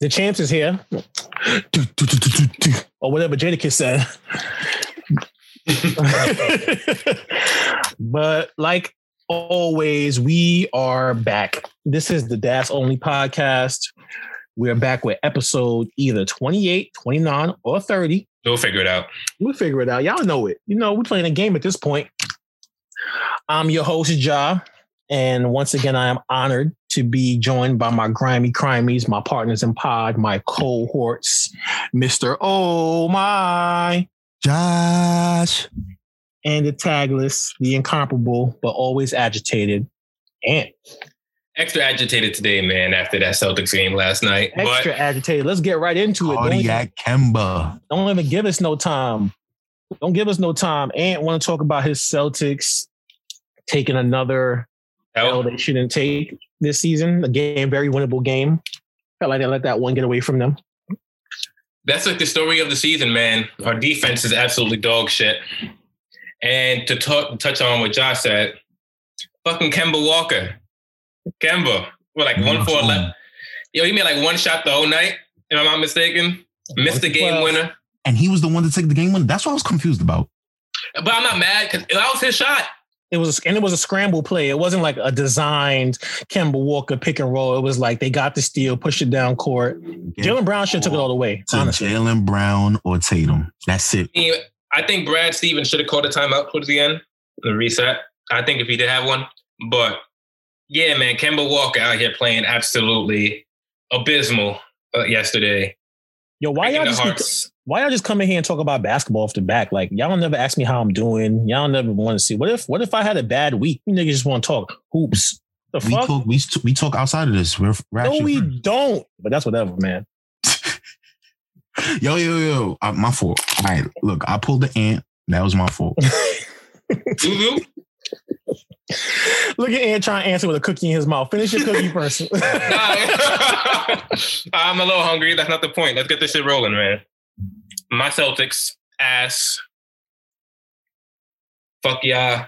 The champs is here. or whatever Jadakiss said. but like always, we are back. This is the Das Only podcast. We're back with episode either 28, 29, or 30. We'll figure it out. We'll figure it out. Y'all know it. You know, we're playing a game at this point. I'm your host, Ja. And once again, I am honored to be joined by my grimy crimies, my partners in pod, my cohorts, Mr. Oh my Josh. And the tagless, the incomparable, but always agitated. And extra agitated today, man, after that Celtics game last night. Extra but, agitated. Let's get right into it. Cardiac Kemba. Don't even give us no time. Don't give us no time. Ant want to talk about his Celtics taking another L they shouldn't take this season. A game, very winnable game. Felt like they let that one get away from them. That's like the story of the season, man. Our defense is absolutely dog shit. And to talk, touch on what Josh said, fucking Kemba Walker. Kemba, what like one for eleven? Yo, he made like one shot the whole night. If I'm not mistaken, missed the game winner. And he was the one to take the game winner. That's what I was confused about. But I'm not mad because that was his shot. It was and it was a scramble play. It wasn't like a designed Kemba Walker pick and roll. It was like they got the steal, pushed it down court. Yeah. Jaylen Brown should have took it all the way. Honestly, Jaylen Brown or Tatum. That's it. I think Brad Stevens should have called a timeout towards the end, the reset. I think if he did have one, but yeah, man, Kemba Walker out here playing absolutely abysmal uh, yesterday. Yo, why y'all just why y'all just come in here and talk about basketball off the back? Like y'all never ask me how I'm doing. Y'all never want to see. What if what if I had a bad week? You niggas just want to talk hoops. The we fuck? Talk, we we talk outside of this. We're, we're no, we friends. don't. But that's whatever, man. yo, yo, yo. Uh, my fault. All right, look, I pulled the ant. That was my fault. Look at Ant trying to answer with a cookie in his mouth. Finish your cookie first. I'm a little hungry. That's not the point. Let's get this shit rolling, man my Celtics ass. Fuck yeah.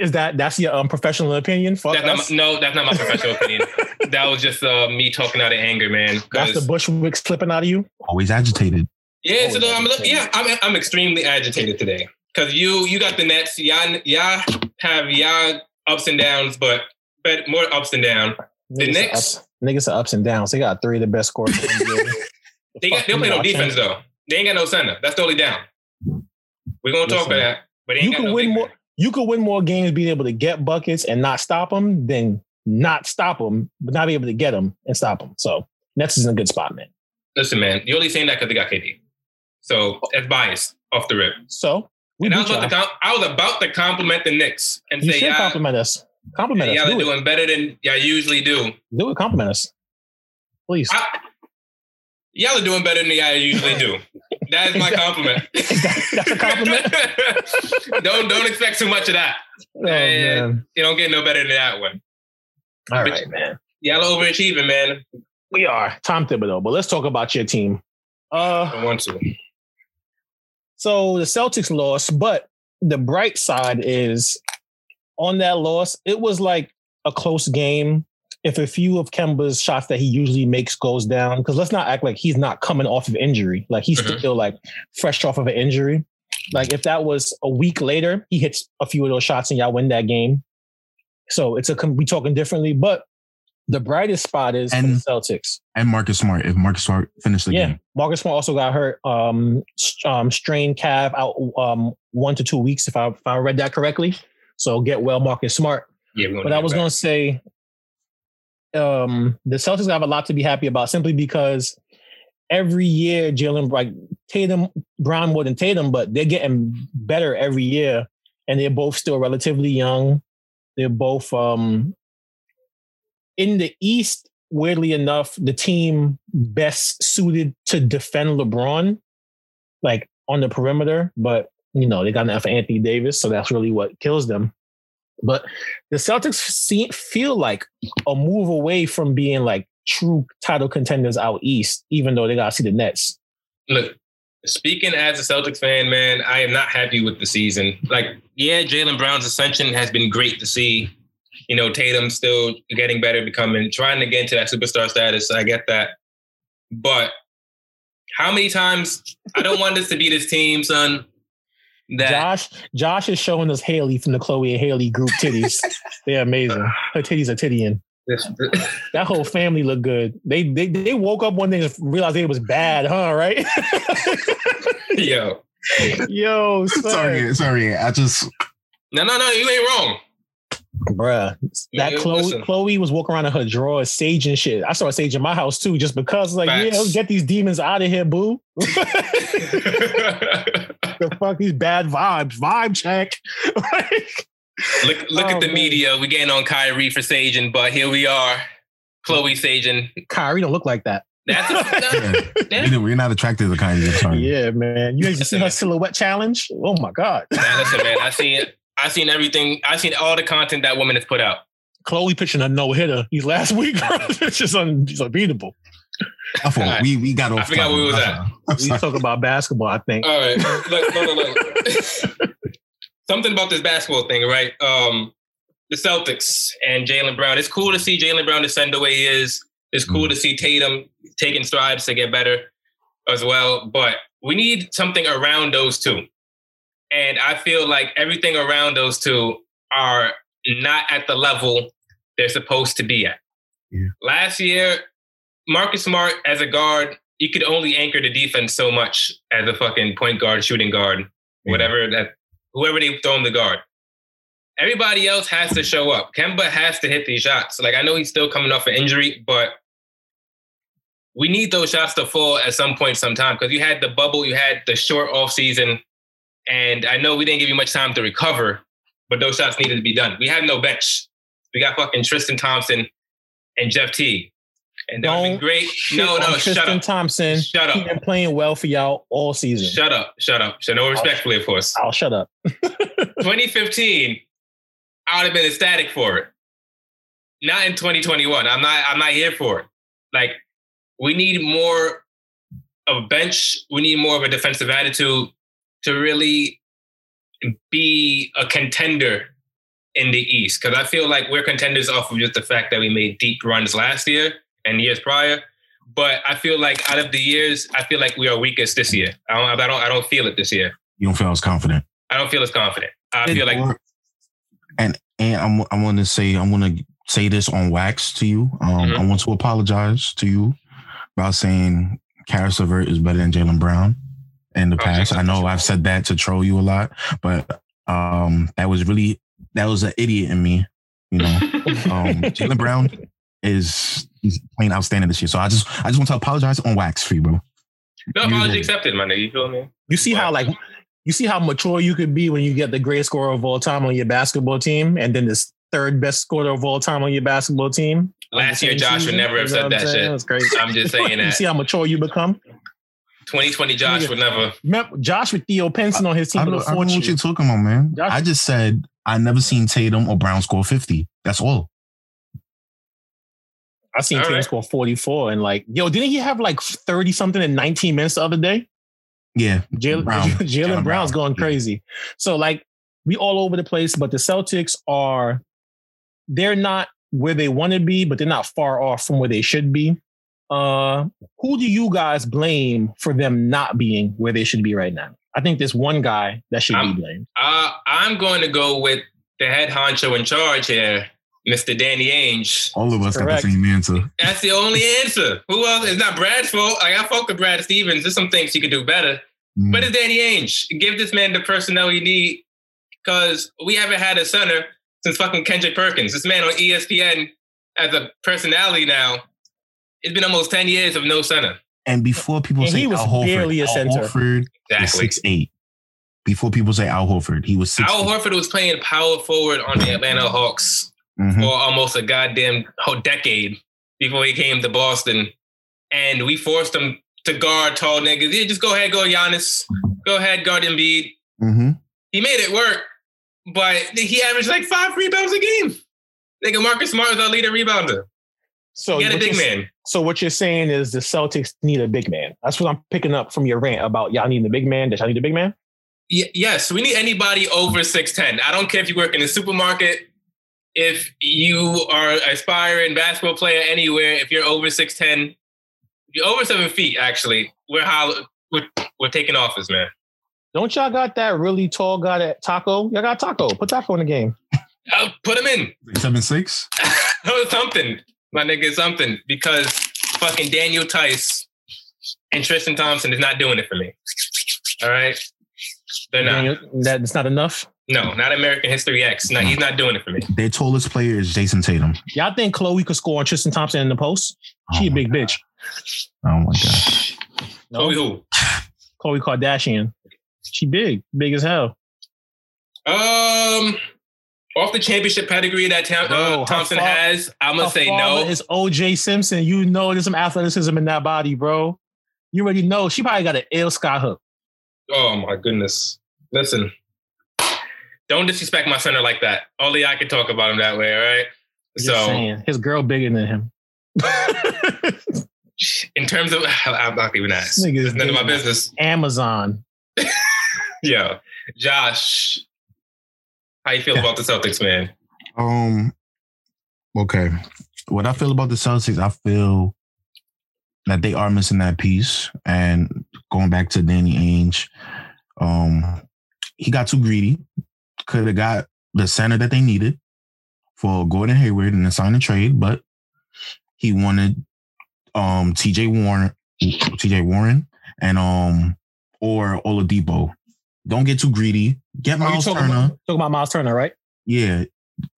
Is that that's your um, professional opinion? Fuck that's my, no, that's not my professional opinion. That was just uh, me talking out of anger, man. That's the Bushwick slipping out of you. Always agitated. Yeah, Always so I'm, yeah, I'm, I'm extremely agitated today because you you got the Nets. Y'all y'all have y'all ups and downs, but but more ups and downs. The niggas Knicks, are ups, niggas are ups and downs. They got three of the best scorers. the they got, they play no defense though. They ain't got no center. That's totally down. We're gonna Listen, talk about that. But you can win more. You could win more games being able to get buckets and not stop them than not stop them, but not be able to get them and stop them. So Nets is in a good spot, man. Listen, man, you're only saying that because they got KD. So that's biased off the rip. So and I was, about to, I was about to compliment the Knicks and you say, yeah, compliment us. Compliment us. Y'all do doing better than y'all usually do. Do it. Compliment us, please. I, Y'all are doing better than y'all usually do. That is my compliment. that's a compliment. don't don't expect too much of that. Oh, man. You don't get no better than that one. All but right, man. Y'all overachieving, man. We are Tom Thibodeau, but let's talk about your team. Uh, I want to. So the Celtics lost, but the bright side is on that loss, it was like a close game if a few of Kemba's shots that he usually makes goes down, because let's not act like he's not coming off of injury. Like he's mm-hmm. still like fresh off of an injury. Like if that was a week later, he hits a few of those shots and y'all win that game. So it's a we talking differently, but the brightest spot is and, the Celtics and Marcus Smart. If Marcus Smart finished the yeah, game, Marcus Smart also got hurt. Um, um, strained calf out um one to two weeks. If I if I read that correctly. So get well, Marcus Smart. Yeah, but I was going to say um, the Celtics have a lot to be happy about simply because every year Jaylen like Tatum Brown more than Tatum, but they're getting better every year, and they're both still relatively young. They're both um, in the East. Weirdly enough, the team best suited to defend LeBron, like on the perimeter, but you know they got enough Anthony Davis, so that's really what kills them. But the Celtics see, feel like a move away from being like true title contenders out east, even though they got to see the Nets. Look, speaking as a Celtics fan, man, I am not happy with the season. Like, yeah, Jaylen Brown's ascension has been great to see. You know, Tatum still getting better, becoming trying to get into that superstar status. I get that. But how many times I don't want this to be this team, son. That Josh, Josh is showing us Halle from the Chloe and Halle group titties. They're amazing. Her titties are tittying. that whole family looked good. They they they woke up one day and realized it was bad, huh? Right? Yo, yo, sorry, sorry. I just no, no, no. You ain't wrong. Bruh, that Chloe listen. Chloe was walking around in her drawers, sage and shit. I saw a sage in my house too, just because like, Facts. yeah, get these demons out of here, boo. the fuck these bad vibes. Vibe check. like, look look oh, at the man. media. We getting on Kyrie for saging, but here we are. Chloe saging. Kyrie don't look like that. That's a, yeah. We're not attracted to Kyrie. Yeah, man. You ain't seen her silhouette challenge? Oh my god. Man, listen, man. I seen it. I seen everything. I've seen all the content that woman has put out. Chloe pitching a no hitter. He's last week. it's just un, it's unbeatable. I thought right. we we got off. I forgot where we was at. We talk about basketball. I think. All right. Look, no, no, no. Something about this basketball thing, right? Um, the Celtics and Jaylen Brown. It's cool to see Jaylen Brown descend the way he is. It's cool mm. to see Tatum taking strides to get better as well. But we need something around those two. And I feel like everything around those two are not at the level they're supposed to be at. Yeah. Last year, Marcus Smart as a guard, you could only anchor the defense so much as a fucking point guard, shooting guard, yeah. whatever that whoever they throw him the guard. Everybody else has to show up. Kemba has to hit these shots. Like I know he's still coming off an injury, but we need those shots to fall at some point, sometime. Because you had the bubble, you had the short off season, and I know we didn't give you much time to recover, but those shots needed to be done. We have no bench. We got fucking Tristan Thompson and Jeff T. And that would be great. No, no, shut up. Tristan. Thompson. Shut up. He's been playing well for y'all all season. Shut up. Shut up. Shut no respectfully, of course. I'll shut up. 2015, I would have been ecstatic for it. Not in 2021. I'm not. I'm not here for it. Like we need more of a bench. We need more of a defensive attitude to really be a contender in the East. Because I feel like we're contenders off of just the fact that we made deep runs last year and years prior. But I feel like out of the years, I feel like we are weakest this year. I don't, I don't, I don't feel it this year. You don't feel as confident. I don't feel as confident. I and, feel like, and and I'm, I want to say, I want to say this on wax to you. Um, mm-hmm. I want to apologize to you about saying Caris LeVert is better than Jaylen Brown in the past. I know I've said that to troll you a lot, but um, that was really that was an idiot in me. You know, um, Jaylen Brown is he's playing outstanding this year. So I just I just want to apologize on wax for you, bro. No apology accepted, my nigga. You feel me? You see how like you see how mature you could be when you get the greatest scorer of all time on your basketball team, and then this third best scorer of all time on your basketball team. Last year, Josh season. would never have said that shit. That's great. I'm just saying that. you see how mature you become. 2020 Josh would never. Remember, Josh with Theo Pinson on his team. I, don't, I don't know what you're talking about, man. Josh, I just said I never seen Tatum or Brown score 50. That's all. I seen all Tatum right. score 44 and like, yo, didn't he have like 30 something in 19 minutes the other day? Yeah. Jaylen Brown. Jaylen Brown's Brown. going crazy. So like we all over the place, but the Celtics are they're not where they want to be, but they're not far off from where they should be. Uh, who do you guys blame for them not being where they should be right now? I think there's one guy that should I'm, be blamed. Uh, I'm going to go with the head honcho in charge here, Mr. Danny Ainge. All of us Correct. got the same answer. That's the only answer. Who else? It's not Brad's fault. Like, I fuck with Brad Stevens. There's some things he could do better. Mm. But it's Danny Ainge. Give this man the personnel he need because we haven't had a center since fucking Kendrick Perkins. This man on ESPN as a personality now it's been almost 10 years of no center. And before people and say he was Al Horford, barely a center. Al Horford exactly. six eight. Before people say Al Horford, he was six. Al Horford was playing power forward on the Atlanta Hawks mm-hmm. for almost a goddamn whole decade before he came to Boston, and we forced him to guard tall niggas. Yeah, just go ahead, go Giannis. Go ahead, guard Embiid. Mm-hmm. He made it work, but he averaged like five rebounds a game. Nigga, Marcus Smart was our leader rebounder. So get a big man. So what you're saying is the Celtics need a big man. That's what I'm picking up from your rant about y'all need a big man. Does y'all need a big man? Y- yes, we need anybody over six ten. I don't care if you work in a supermarket, if you are aspiring basketball player anywhere. If you're over six ten, you're over seven feet. Actually, we're how we're, we're taking office, man. Don't y'all got that really tall guy at Tacko? Y'all got Tacko. Put Tacko in the game. I'll put him in. Seven six. something, my nigga, something. Because fucking Daniel Theis and Tristan Thompson is not doing it for me. All right, they're not. Daniel, that's not enough. No, not American History X. No, he's not doing it for me. Their tallest player is Jayson Tatum. Y'all think Chloe could score on Tristan Thompson in the post? She oh a big God. bitch. Oh my god. No? Chloe who? Khloe Kardashian. She big, big as hell. Um, off the championship pedigree that Tam- uh, Thompson fa- has, I'm gonna say no. It's OJ Simpson? You know, there's some athleticism in that body, bro. You already know she probably got an ill sky hook. Oh my goodness! Listen, don't disrespect my center like that. Only I can talk about him that way. All right. so saying, his girl bigger than him. in terms of, I'm not even asking. It's none of my business. Amazon. yeah, Josh, how you feel about the Celtics, man? Um. Okay, what I feel about the Celtics, I feel that they are missing that piece. And going back to Danny Ainge, um, he got too greedy. Could have got the center that they needed for Gordon Hayward and sign a trade, but he wanted um TJ Warren, TJ Warren, and um or Oladipo. Don't get too greedy. Get oh, Myles talking Turner. About, talking about Myles Turner, right? Yeah.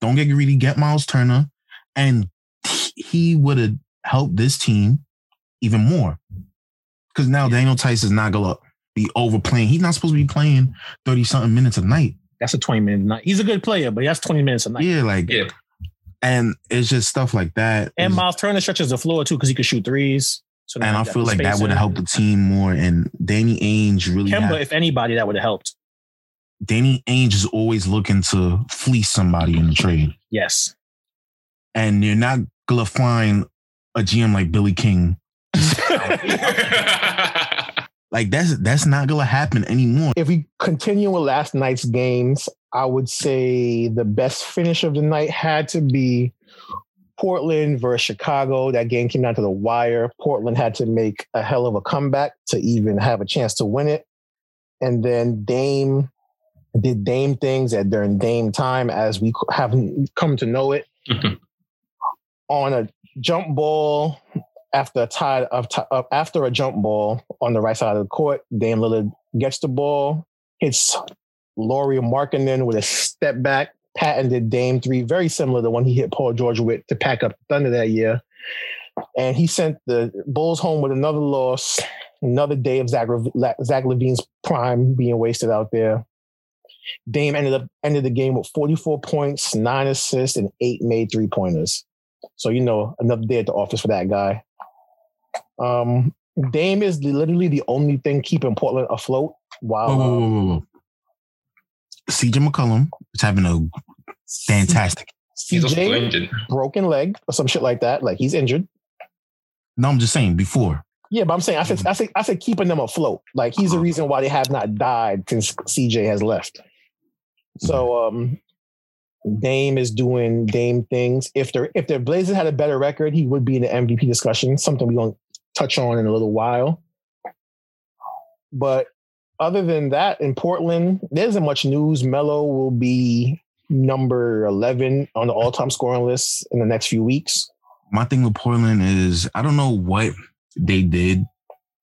Don't get greedy. Get Myles Turner, and he would have helped this team even more. Because now Daniel Theis is not gonna be overplaying. He's not supposed to be playing thirty something minutes a night. That's a twenty minute night. He's a good player, but that's twenty minutes a night. Yeah, like yeah. And it's just stuff like that. And Myles Turner stretches the floor too because he could shoot threes. So and I feel like that would have helped the team more. And Danny Ainge really. Kemba, had, if anybody, that would have helped. Danny Ainge is always looking to fleece somebody in the trade. Yes. And you're not gonna find a GM like Billy King. like that's that's not gonna happen anymore. If we continue with last night's games, I would say the best finish of the night had to be Portland versus Chicago. That game came down to the wire. Portland had to make a hell of a comeback to even have a chance to win it. And then Dame did Dame things at during Dame time, as we have come to know it. Mm-hmm. On a jump ball after a tie of, of after a jump ball on the right side of the court, Dame Lillard gets the ball, hits Lauri Markkanen with a step back patented Dame three, very similar to one he hit Paul George with to pack up Thunder that year. And he sent the Bulls home with another loss, another day of Zach, Zach LaVine's prime being wasted out there. Dame ended up ended the game with 44 points, nine assists, and eight made three pointers. So you know, another day at the office for that guy. Um, Dame is literally the only thing keeping Portland afloat. While whoa, whoa, whoa, whoa. CJ McCollum is having a fantastic. CJ broken leg or some shit like that. Like he's injured. No, I'm just saying before. Yeah, but I'm saying I said I said I said keeping them afloat. Like he's the reason why they have not died since CJ has left. So um Dame is doing Dame things. If they're if their Blazers had a better record, he would be in the MVP discussion. Something we won't touch on in a little while. But other than that, in Portland, there isn't much news. Melo will be number 11 on the all time scoring list in the next few weeks. My thing with Portland is I don't know what they did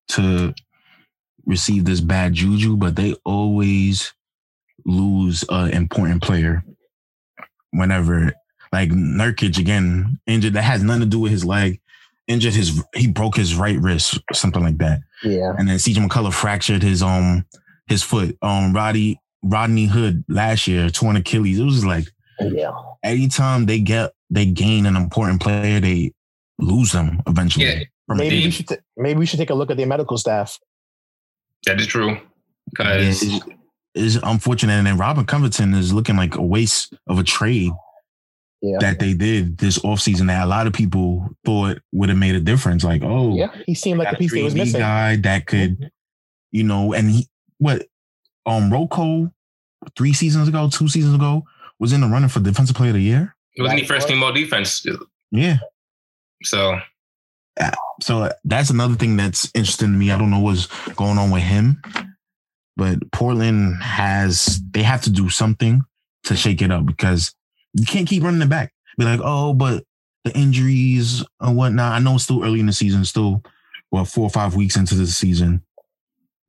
to receive this bad juju, but they always lose an important player whenever, like Nurkic again, injured. That has nothing to do with his leg. Injured his, he broke his right wrist, something like that. Yeah. And then CJ McCollum fractured his um his foot. Um Roddy Rodney Hood last year torn Achilles. It was like yeah. Anytime they get they gain an important player, they lose them eventually. Yeah. Maybe we should t- maybe we should take a look at their medical staff. That is true. Because it's, it's unfortunate. And then Robert Covington is looking like a waste of a trade yeah. that they did this offseason that a lot of people thought would have made a difference. Like, oh, yeah, he seemed like a piece that was missing. Guy that could, mm-hmm. you know, and he what um Rocco three seasons ago, two seasons ago, was in the running for defensive player of the year. It wasn't he first team all defense? Yeah. So uh, so that's another thing that's interesting to me. I don't know what's going on with him, but Portland has they have to do something to shake it up because you can't keep running it back. Be like, oh, but the injuries and whatnot. I know it's still early in the season, still well, four or five weeks into the season,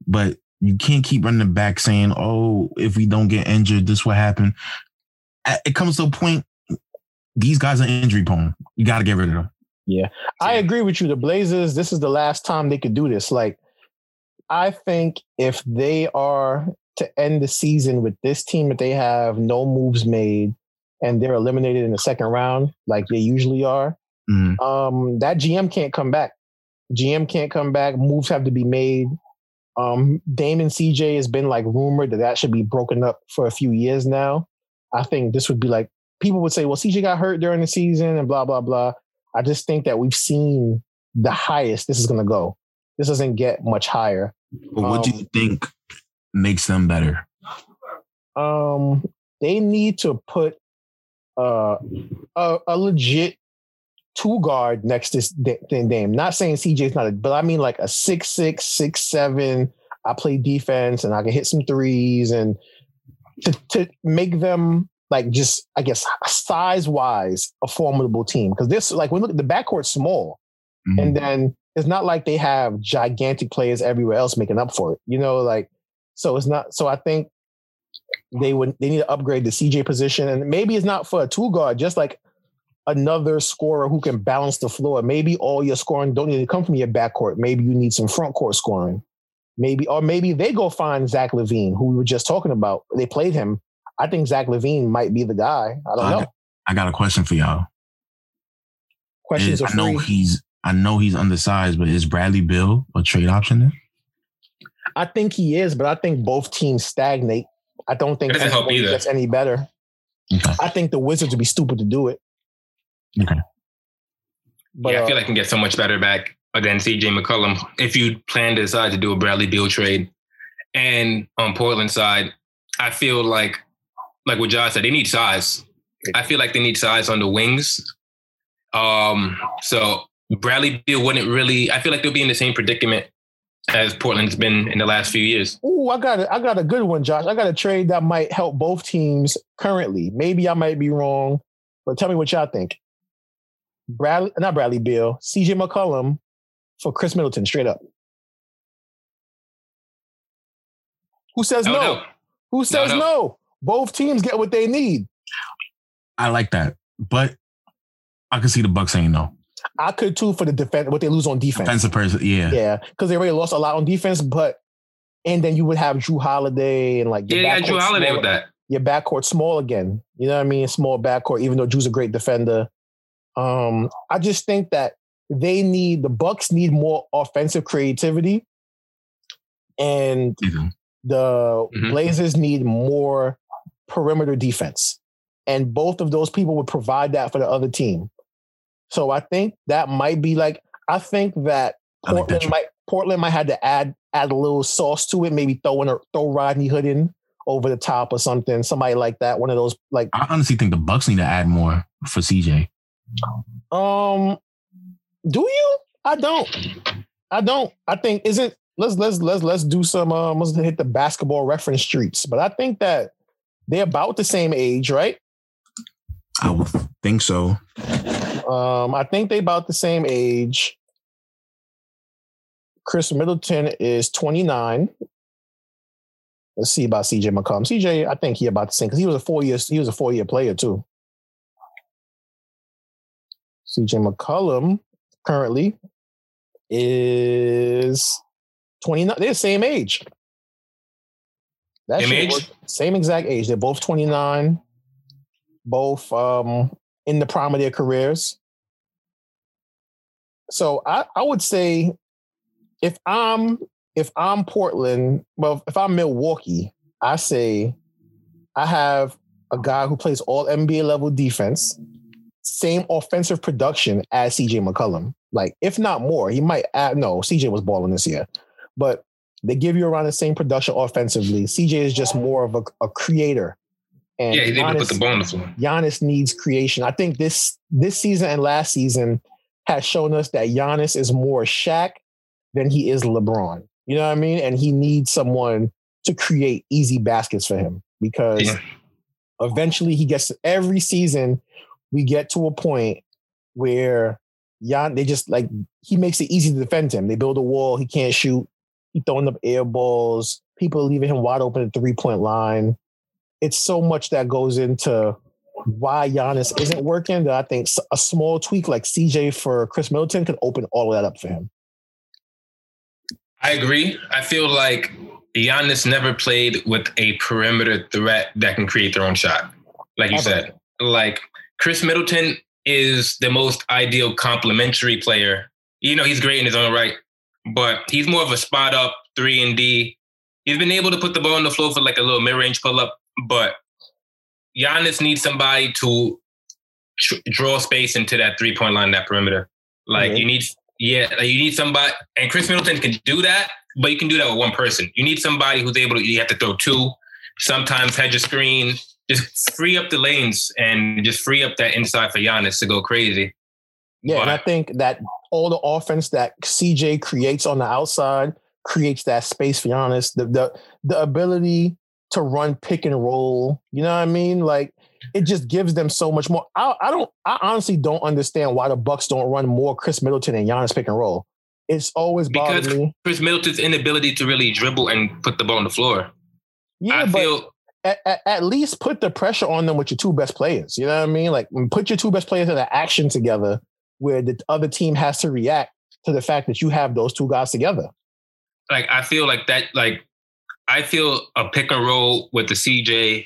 but you can't keep running it back saying, oh, if we don't get injured, this will happen. It comes to a point, these guys are injury prone. You got to get rid of them. Yeah, I agree with you. The Blazers, this is the last time they could do this. Like, I think if they are to end the season with this team that they have, no moves made, and they're eliminated in the second round, like they usually are, mm-hmm. um, that GM can't come back. GM can't come back. Moves have to be made. Um, Damon CJ has been like rumored that that should be broken up for a few years now. I think this would be like people would say, well, CJ got hurt during the season and blah blah blah. I just think that we've seen the highest this is going to go. This doesn't get much higher. But what um, do you think makes them better? Um, they need to put uh, a, a legit two guard next to Dame. Not saying CJ's not, a, but I mean like a six six six seven. I play defense and I can hit some threes and to to make them like just I guess size wise a formidable team because this like when look at the backcourt small, mm-hmm. and then it's not like they have gigantic players everywhere else making up for it. You know, like so it's not. So I think they would they need to upgrade the CJ position, and maybe it's not for a two guard, just like another scorer who can balance the floor. Maybe all your scoring don't need to come from your backcourt. Maybe you need some front court scoring. Maybe, or maybe they go find Zach LaVine, who we were just talking about. They played him. I think Zach LaVine might be the guy. I don't I know. Got, I got a question for y'all. Questions is, I know he's I know he's undersized, but is Bradley Beal a trade option then? I think he is, but I think both teams stagnate. I don't think anyone gets any better. Okay. I think the Wizards would be stupid to do it. Okay. But, yeah, I feel uh, like I can get so much better back than CJ McCollum if you plan to decide to do a Bradley Beal trade. And on Portland side, I feel like, like what Josh said, they need size. I feel like they need size on the wings. Um, so Bradley Beal wouldn't really. I feel like they'll be in the same predicament as Portland's been in the last few years. Ooh, I got a, I got a good one, Josh. I got a trade that might help both teams currently. Maybe I might be wrong, but tell me what y'all think. Bradley, not Bradley Beal, CJ McCollum for Khris Middleton, straight up. Who says no? no? Who says no, no? Both teams get what they need. I like that, but I can see the Bucks saying no. I could too for the defense. What they lose on defense. Defensive person, yeah, yeah, because they already lost a lot on defense. But and then you would have Jrue Holiday and like yeah, yeah, Jrue Holiday with that. Your backcourt small again. You know what I mean? Small backcourt, even though Jrue's a great defender. Um, I just think that they need the Bucks need more offensive creativity, and mm-hmm. the mm-hmm. Blazers need more perimeter defense. And both of those people would provide that for the other team. So I think that might be like I think that Portland might Portland might have to add add a little sauce to it, maybe throw in a throw Rodney Hood in over the top or something, somebody like that. One of those like I honestly think the Bucks need to add more for CJ. Um, do you? I don't. I don't. I think isn't. Let's let's let's let's do some. Um, let's hit the basketball reference streets. But I think that they're about the same age, right? I would think so. Um, I think they about the same age. Khris Middleton is 29. Let's see about CJ McCollum. CJ, I think he about the same because he was a four year he was a four year player too. CJ McCollum currently is 29. They're the same age. That same age? Work, same exact age. They're both 29, both um, in the prime of their careers. So I, I would say if I'm if I'm Portland, well, if I'm Milwaukee, I say I have a guy who plays all NBA level defense same offensive production as CJ McCollum. Like, if not more, he might add. No, CJ was balling this year, but they give you around the same production offensively. CJ is just more of a, a creator. And yeah, he didn't put the ball on the floor. Giannis needs creation. I think this this season and last season, has shown us that Giannis is more Shaq than he is LeBron. You know what I mean? And he needs someone to create easy baskets for him because yeah. eventually he gets every season we get to a point where Jan they just like he makes it easy to defend him. They build a wall, he can't shoot, he throwing up air balls, people leaving him wide open at three point line. It's so much that goes into why Giannis isn't working that I think a small tweak like CJ for Khris Middleton could open all of that up for him. I agree. I feel like Giannis never played with a perimeter threat that can create their own shot. Like you said, like Khris Middleton is the most ideal complementary player. You know, he's great in his own right, but he's more of a spot up three and D. He's been able to put the ball on the floor for like a little mid range pull up, but Giannis needs somebody to tr- draw space into that three point line, that perimeter. Like mm-hmm. you need, yeah, like you need somebody, and Khris Middleton can do that, but you can do that with one person. You need somebody who's able to. You have to throw two, sometimes hedge a screen, just free up the lanes and just free up that inside for Giannis to go crazy. Yeah, but, and I think that all the offense that CJ creates on the outside creates that space for Giannis. The the the ability to run pick and roll. You know what I mean? Like it just gives them so much more. I, I don't. I honestly don't understand why the Bucks don't run more Khris Middleton and Giannis pick and roll. It's always because me. Khris Middleton's inability to really dribble and put the ball on the floor. Yeah, I but feel at, at, at, least put the pressure on them with your two best players. You know what I mean? Like mm, put your two best players in an action together where the other team has to react to the fact that you have those two guys together. Like I feel like that. Like I feel a pick and roll with the CJ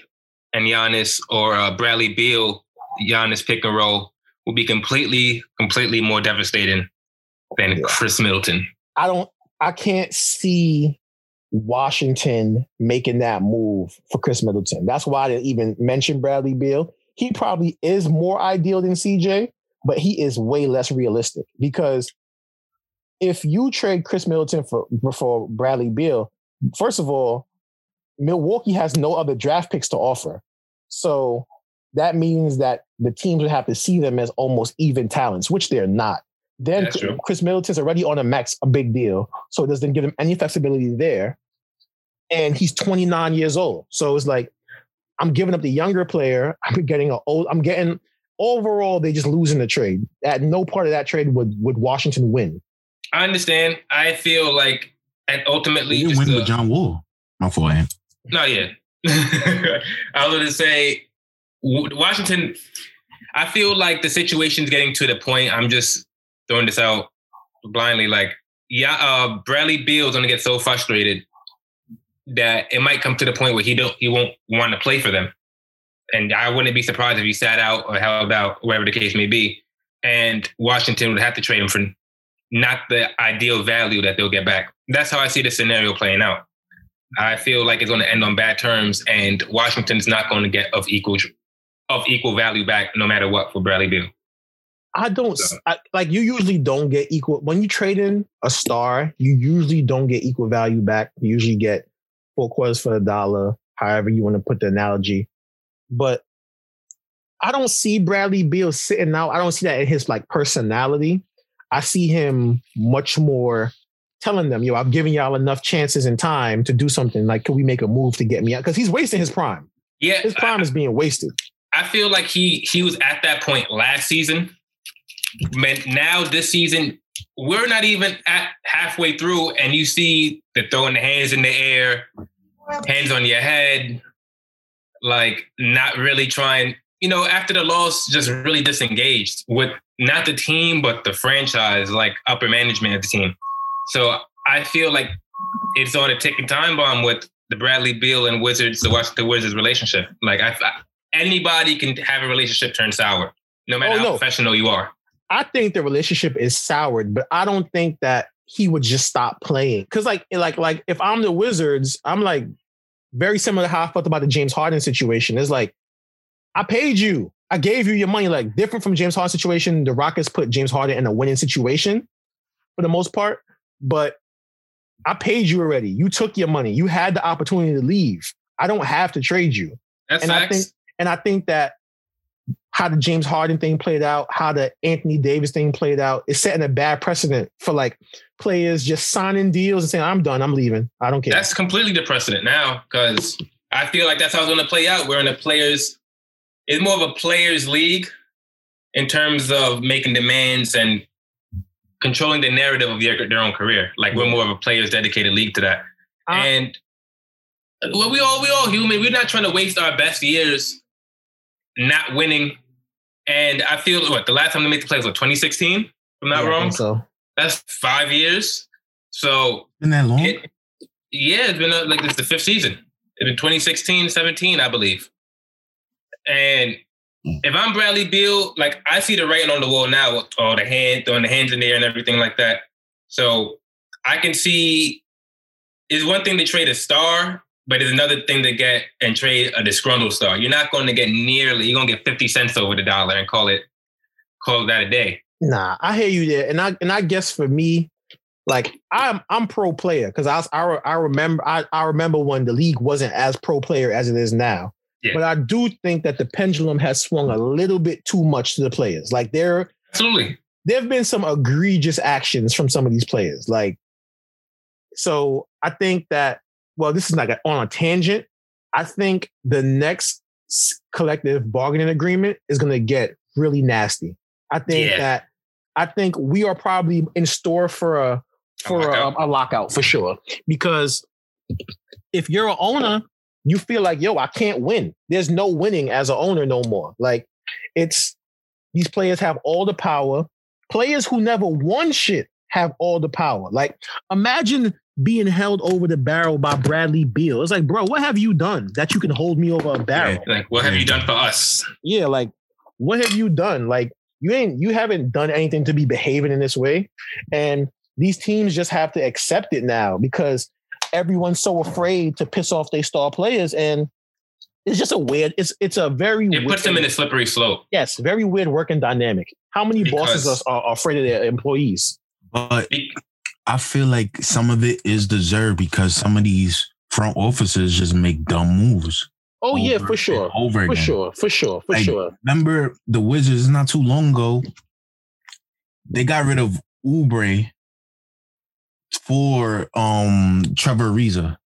and Giannis or a Bradley Beal Giannis pick and roll will be completely, completely more devastating than yeah. Khris Middleton. I don't. I can't see Washington making that move for Khris Middleton. That's why I didn't even mention Bradley Beal. He probably is more ideal than CJ, but he is way less realistic because if you trade Khris Middleton for for Bradley Beal, first of all, Milwaukee has no other draft picks to offer. So that means that the teams would have to see them as almost even talents, which they're not. Then Khris Middleton's already on a max, a big deal. So it doesn't give him any flexibility there. And he's 29 years old. So it's like, I'm giving up the younger player. I'm getting an old, I'm getting overall, they just losing the trade. At no part of that trade would would Washington win. I understand. I feel like and ultimately you win with John Wall. My fault. Not yet. I was going to say Washington. I feel like the situation's getting to the point. I'm just throwing this out blindly. Like, yeah, uh, Bradley Beal's going to get so frustrated that it might come to the point where he don't he won't want to play for them. And I wouldn't be surprised if he sat out or held out, whatever the case may be. And Washington would have to trade him for not the ideal value that they'll get back. That's how I see the scenario playing out. I feel like it's going to end on bad terms, and Washington's not going to get of equal of equal value back, no matter what, for Bradley Beal. I don't so. I, like you. Usually, don't get equal when you trade in a star. You usually don't get equal value back. You usually get four quarters for a dollar, however you want to put the analogy. But I don't see Bradley Beal sitting out. I don't see that in his like personality. I see him much more telling them, yo, I've given y'all enough chances and time to do something. Like, can we make a move to get me out? Because he's wasting his prime. Yeah. His prime I, is being wasted. I feel like he he was at that point last season. But now this season, we're not even at halfway through, and you see the throwing the hands in the air, hands on your head, like not really trying. You know, after the loss, just really disengaged with not the team, but the franchise, like upper management of the team. So I feel like it's on a ticking time bomb with the Bradley Beal and Wizards, the Washington Wizards relationship. Like I, I, anybody can have a relationship turn sour, no matter oh, how professional you are. I think the relationship is soured, but I don't think that he would just stop playing. Cause like, like, like if I'm the Wizards, I'm like very similar to how I felt about the James Harden situation. It's like, I paid you. I gave you your money. Like different from James Harden situation, the Rockets put James Harden in a winning situation for the most part. But I paid you already. You took your money. You had the opportunity to leave. I don't have to trade you. That's and facts. I think and I think that how the James Harden thing played out, how the Anthony Davis thing played out, is setting a bad precedent for like players just signing deals and saying, I'm done, I'm leaving. I don't care. That's completely the precedent now because I feel like that's how it's going to play out. We're in a players, it's more of a players league in terms of making demands and controlling the narrative of their, their own career. Like we're more of a players dedicated league to that. Uh, and well, we all we all human. We're not trying to waste our best years not winning and I feel what the last time they made the playoffs was 2016. If I'm not yeah, wrong. So that's five years. So been that long? It, yeah, it's been a, like it's the fifth season. It's been 2016, 17, I believe. And mm. if I'm Bradley Beal, like I see the writing on the wall now, all the hand, throwing the hands in the air and everything like that. So I can see it's one thing to trade a star, but it's another thing to get and trade a disgruntled star. You're not going to get nearly. You're going to get fifty cents over the dollar and call it call that a day. Nah, I hear you there, and I and I guess for me, like I'm I'm pro player because I, I I remember I, I remember when the league wasn't as pro player as it is now. Yeah. But I do think that the pendulum has swung a little bit too much to the players. Like there, absolutely, there have been some egregious actions from some of these players. Like, so I think that well, this is like a, on a tangent. I think the next collective bargaining agreement is going to get really nasty. I think yeah. that I think we are probably in store for a for a lockout. A, a lockout for sure because if you're an owner, you feel like yo, I can't win. There's no winning as an owner no more. Like it's these players have all the power. Players who never won shit have all the power. Like imagine being held over the barrel by Bradley Beal. It's like, bro, what have you done that you can hold me over a barrel? Yeah, like, what have you done for us? Yeah, like, what have you done? Like, you ain't, you haven't done anything to be behaving in this way. And these teams just have to accept it now because everyone's so afraid to piss off their star players. And it's just a weird, it's it's a very It puts them in a slippery slope. Yes, very weird working dynamic. How many because bosses are, are afraid of their employees? But I feel like some of it is deserved because some of these front offices just make dumb moves. Oh yeah, for sure. Over for again. sure, for sure, for like, sure. Remember the Wizards not too long ago? They got rid of Oubre for um Trevor Ariza,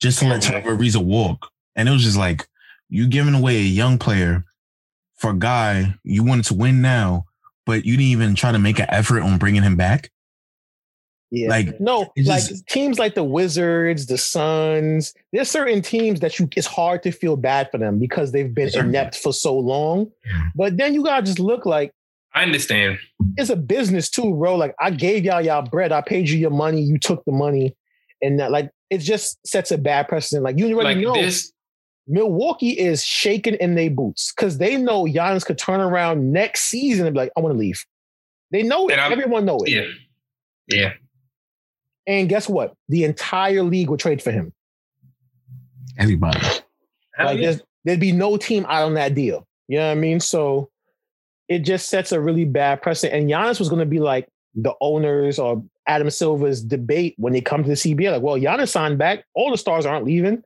just to let Trevor Ariza walk, and it was just like you giving away a young player for a guy you wanted to win now, but you didn't even try to make an effort on bringing him back. Yeah. Like no, like teams like the Wizards, the Suns, there's certain teams that you it's hard to feel bad for them because they've been inept for so long. But then you gotta just look like I understand. It's a business too, bro. Like I gave y'all y'all bread, I paid you your money, you took the money, and that, like it just sets a bad precedent. Like you already like know this. Milwaukee is shaking in their boots because they know Giannis could turn around next season and be like, I want to leave. They know it. Everyone know it. Yeah. Yeah. And guess what? The entire league would trade for him. Anybody. Like there'd be no team out on that deal. You know what I mean? So it just sets a really bad precedent. And Giannis was going to be like the owners or Adam Silver's debate when they come to the CBA. Like, well, Giannis signed back. All the stars aren't leaving.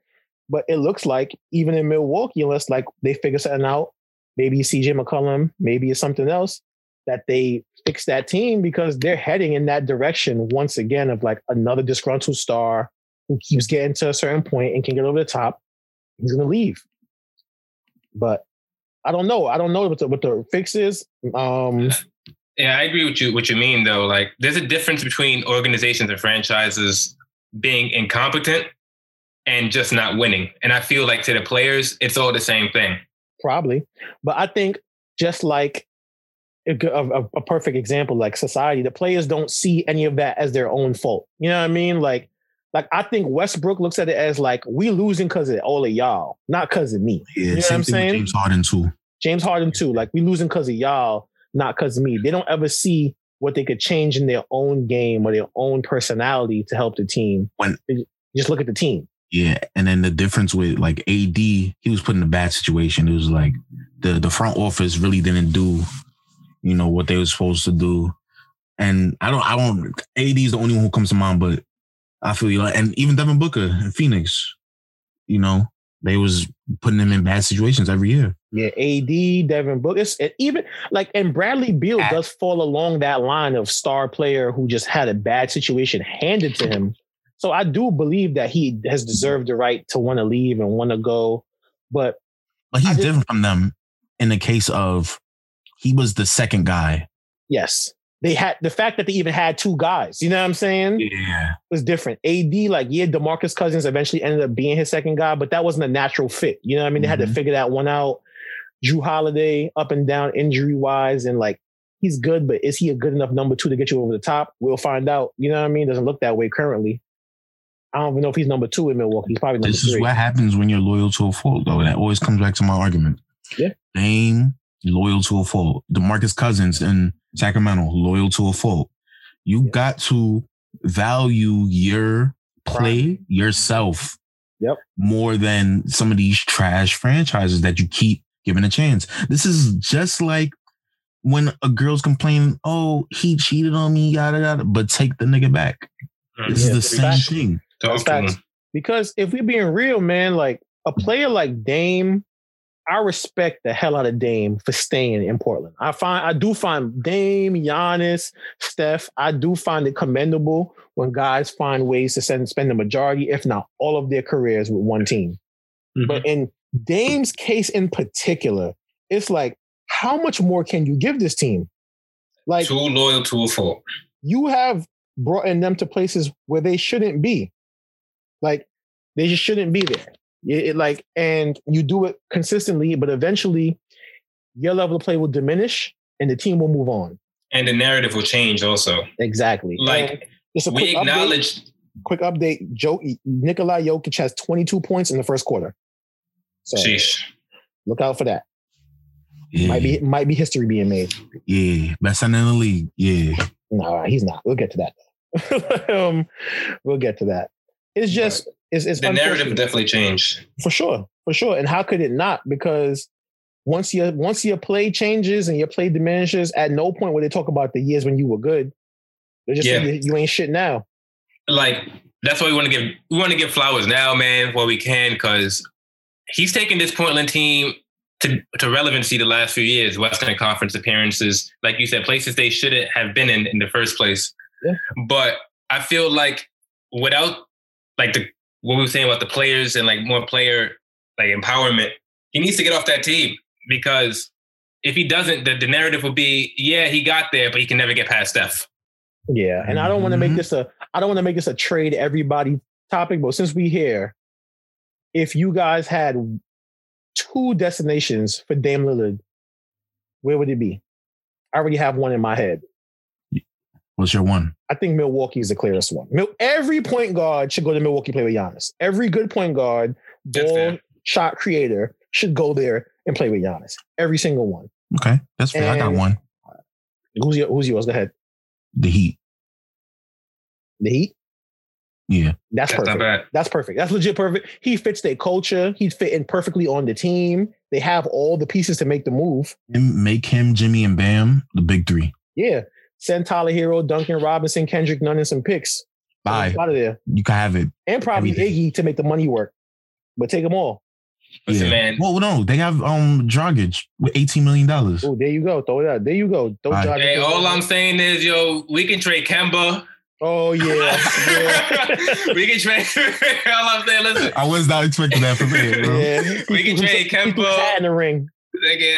But it looks like even in Milwaukee, unless like they figure something out, maybe CJ McCollum, maybe it's something else, that they fix that team because they're heading in that direction once again of like another disgruntled star who keeps getting to a certain point and can get over the top. He's going to leave. But I don't know. I don't know what the, what the fix is. Um, yeah, I agree with you. What you mean though, like there's a difference between organizations and franchises being incompetent and just not winning. And I feel like to the players, it's all the same thing. Probably, but I think just like a, a, a, perfect example like society the players don't see any of that as their own fault you know what i mean like like i think westbrook looks at it as like we losing because of all of y'all not because of me. Yeah, you know what i'm saying? James harden too. James harden too. Like we losing because of y'all not because of me. They don't ever see what they could change in their own game or their own personality to help the team. When just look at the team. Yeah, and then the difference with like AD, he was put in a bad situation. It was like the the front office really didn't do you know, what they were supposed to do. And I don't, I don't, AD is the only one who comes to mind, but I feel you. Like, and even Devin Booker in Phoenix, you know, they was putting him in bad situations every year. Yeah, AD, Devin Booker, even like, and Bradley Beal does fall along that line of star player who just had a bad situation handed to him. So I do believe that he has deserved the right to want to leave and want to go, but but he's just, different from them in the case of he was the second guy. Yes they had the fact that they even had two guys, you know what I'm saying? Yeah. Was different. AD, like, yeah, DeMarcus Cousins eventually ended up being his second guy, but that wasn't a natural fit. You know what I mean? They mm-hmm. had to mm-hmm. figure that one out. Jrue Holiday, up and down injury wise, and like he's good, but is he a good enough number two to get you over the top? We'll find out. You know what I mean? Doesn't look that way currently. I don't even know if he's number two in Milwaukee. He's probably number This three. is what happens when you're loyal to a fault, though. That always comes back to my argument. Yeah. Dame, loyal to a fault. DeMarcus Cousins and Sacramento, loyal to a fault. You yeah. got to value your play right. yourself yep. more than some of these trash franchises that you keep giving a chance. This is just like when a girl's complaining, oh, he cheated on me, yada yada, but take the nigga back. Mm-hmm. This yeah, is the same back. thing. Because if we're being real, man, like a player like Dame I respect the hell out of Dame for staying in Portland. I find I do find Dame, Giannis, Steph, I do find it commendable when guys find ways to send, spend the majority, if not all of their careers with one team. Mm-hmm. But in Dame's case in particular, it's like, how much more can you give this team? Like too loyal to a fault. You have brought in them to places where they shouldn't be. Like they just shouldn't be there. It, like, and you do it consistently, but eventually your level of play will diminish and the team will move on. And the narrative will change also. Exactly. Like we acknowledge. Update, quick update: Joe Nikola Jokic has 22 points in the first quarter. So Sheesh. look out for that. Yeah. Might be might be history being made. Yeah, best center in the league. Yeah. No, he's not. We'll get to that. um, we'll get to that. It's just right. It's, it's the narrative definitely changed for sure, for sure. And how could it not? Because once your once your play changes and your play diminishes, at no point will they talk about the years when you were good. They just yeah. you, you ain't shit now. Like that's why we want to give we want to give flowers now, man, while we can, because he's taken this Portland team to, to relevancy the last few years, Western Conference appearances, like you said, places they shouldn't have been in in the first place. Yeah. But I feel like without like the what we were saying about the players and like more player like empowerment. He needs to get off that team because if he doesn't, the, the narrative will be, yeah, he got there, but he can never get past Steph. Yeah, and I don't want to make mm-hmm. this a I don't want to make this a trade everybody topic, but since we here, if you guys had two destinations for Dame Lillard, where would it be? I already have one in my head. What's your one? I think Milwaukee is the clearest one. Every point guard should go to Milwaukee play with Giannis. Every good point guard, ball shot creator should go there and play with Giannis. Every single one. Okay, that's fair. And I got one. Who's your, who's yours? Go ahead. The Heat. The Heat. Yeah, that's, that's perfect. That's perfect. That's legit perfect. He fits their culture. He's fitting perfectly on the team. They have all the pieces to make the move. And make him Jimmy and Bam the big three. Yeah, Send Tyler Herro, Duncan Robinson, Kendrick Nunn, and some picks. Bye. Out of there. You can have it. And probably Everything. Iggy to make the money work. But take them all. Listen, yeah. man. Well, no, they have um Dragic with eighteen million dollars. Oh, there you go. Throw it out. There you go. Throw right. Hey, all I'm saying is, yo, we can trade Kemba. Oh yeah, yeah. we can trade. all I'm saying, listen. I was not expecting that from me. Bro. Yeah, we can trade Kemba. In the ring.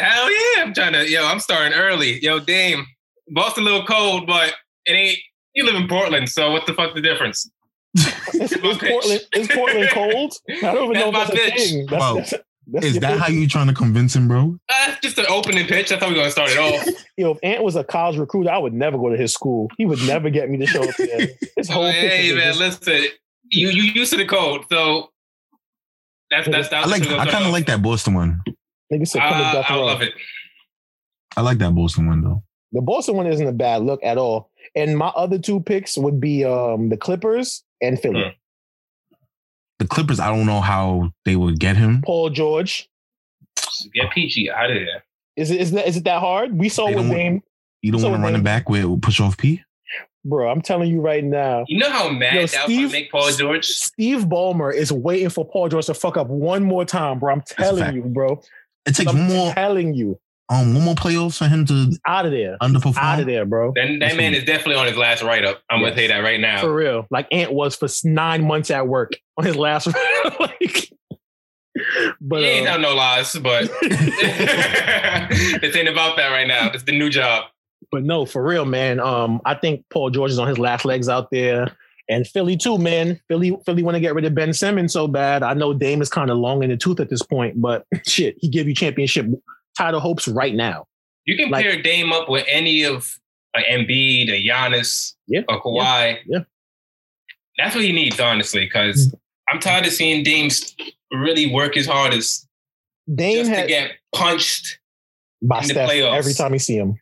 Hell yeah! I'm trying to. Yo, I'm starting early. Yo, Dame. Boston a little cold, but it ain't. You live in Portland, so what the fuck the difference? is, Portland, is Portland cold? I don't even know if that's a thing. That's, wow. that's, that's is that pitch. how you trying to convince him, bro? Uh, just an opening pitch. I thought we were gonna start it off. Yo, if Ant was a college recruiter, I would never go to his school. He would never get me to show up there. His whole hey man, just... listen, you you used to the cold, so that's that's. that's I like. I kind of like that Boston one. Nigga said, "Come uh, I love it." I like that Boston one though. The Boston one isn't a bad look at all. And my other two picks would be um, the Clippers and Philly. Mm. The Clippers, I don't know how they would get him. Paul George. Get Peachy out of there. Is it is that is it that hard? We saw what name. You don't want to run him back with push off P? Bro, I'm telling you right now. You know how mad Yo, that Steve, would make Paul George? Steve Ballmer is waiting for Paul George to fuck up one more time, bro. I'm telling you, bro. It takes I'm more. Telling you, um, one more playoffs for him to out of there, underperform. Out of there, bro. Then that man is definitely on his last write up. I'm yes. gonna say that right now. For real, like Ant was for nine months at work on his last. like, but he ain't uh, no lies, but this ain't about that right now. It's the new job. But no, for real, man. Um, I think Paul George is on his last legs out there. And Philly too, man. Philly, Philly want to get rid of Ben Simmons so bad. I know Dame is kind of long in the tooth at this point, but shit, he give you championship title hopes right now. You can like, pair Dame up with any of like Embiid, or Giannis, yeah, or Kawhi. Yeah, yeah. That's what he needs, honestly, because mm. I'm tired of seeing Dame really work his hardest Dame just had, to get punched by in Steph the playoffs. every time you see him.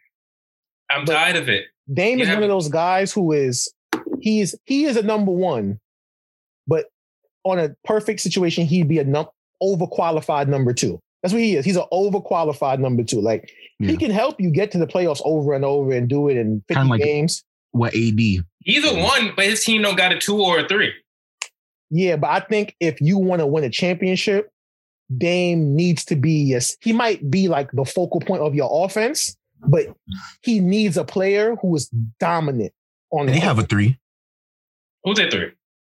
I'm but tired of it. Dame you is one of those guys who is he's he is a number one, but on a perfect situation, he'd be a num- overqualified number two. That's what he is. He's an overqualified number two. Like yeah. he can help you get to the playoffs over and over and do it in 50 like games. What AD? He's a one, but his team don't got a two or a three. Yeah, but I think if you want to win a championship, Dame needs to be yes, he might be like the focal point of your offense, but he needs a player who is dominant on the They have a three. Who's that three?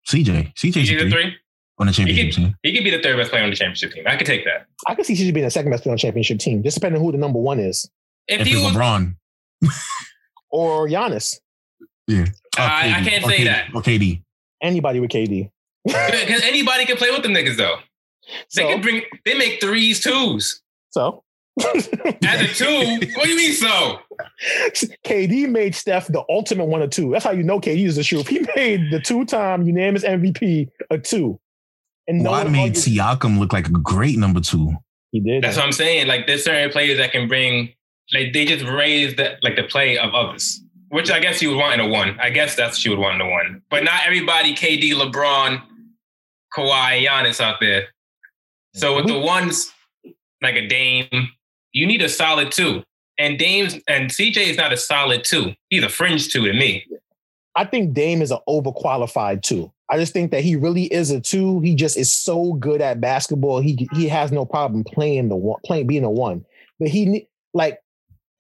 CJ. CJ's CJ a three. three on the championship he could, team. He could be the third best player on the championship team. I could take that. I could see he CJ being the second best player on the championship team, just depending on who the number one is. If, if he was LeBron or Giannis. Yeah. I, I, can't say that. Or KD. Anybody with KD. Because anybody can play with them niggas though. They so? can bring. They make threes, twos. So. As a two, what do you mean so? KD made Steph the ultimate one or two. That's how you know KD is the truth. He made the two-time unanimous MVP a two. And no well, I made Siakam look like a great number two. He did. That's what I'm saying. Like there's certain players that can bring, like they just raise that like the play of others. Which I guess you would want in a one. I guess that's what you would want in a one. But not everybody, KD, LeBron, Kawhi, Giannis out there. So with the ones like a Dame, you need a solid two. And Dame's and CJ is not a solid two. He's a fringe two to me. I think Dame is an overqualified two. I just think that he really is a two. He just is so good at basketball. He he has no problem playing the one, playing being a one. But he like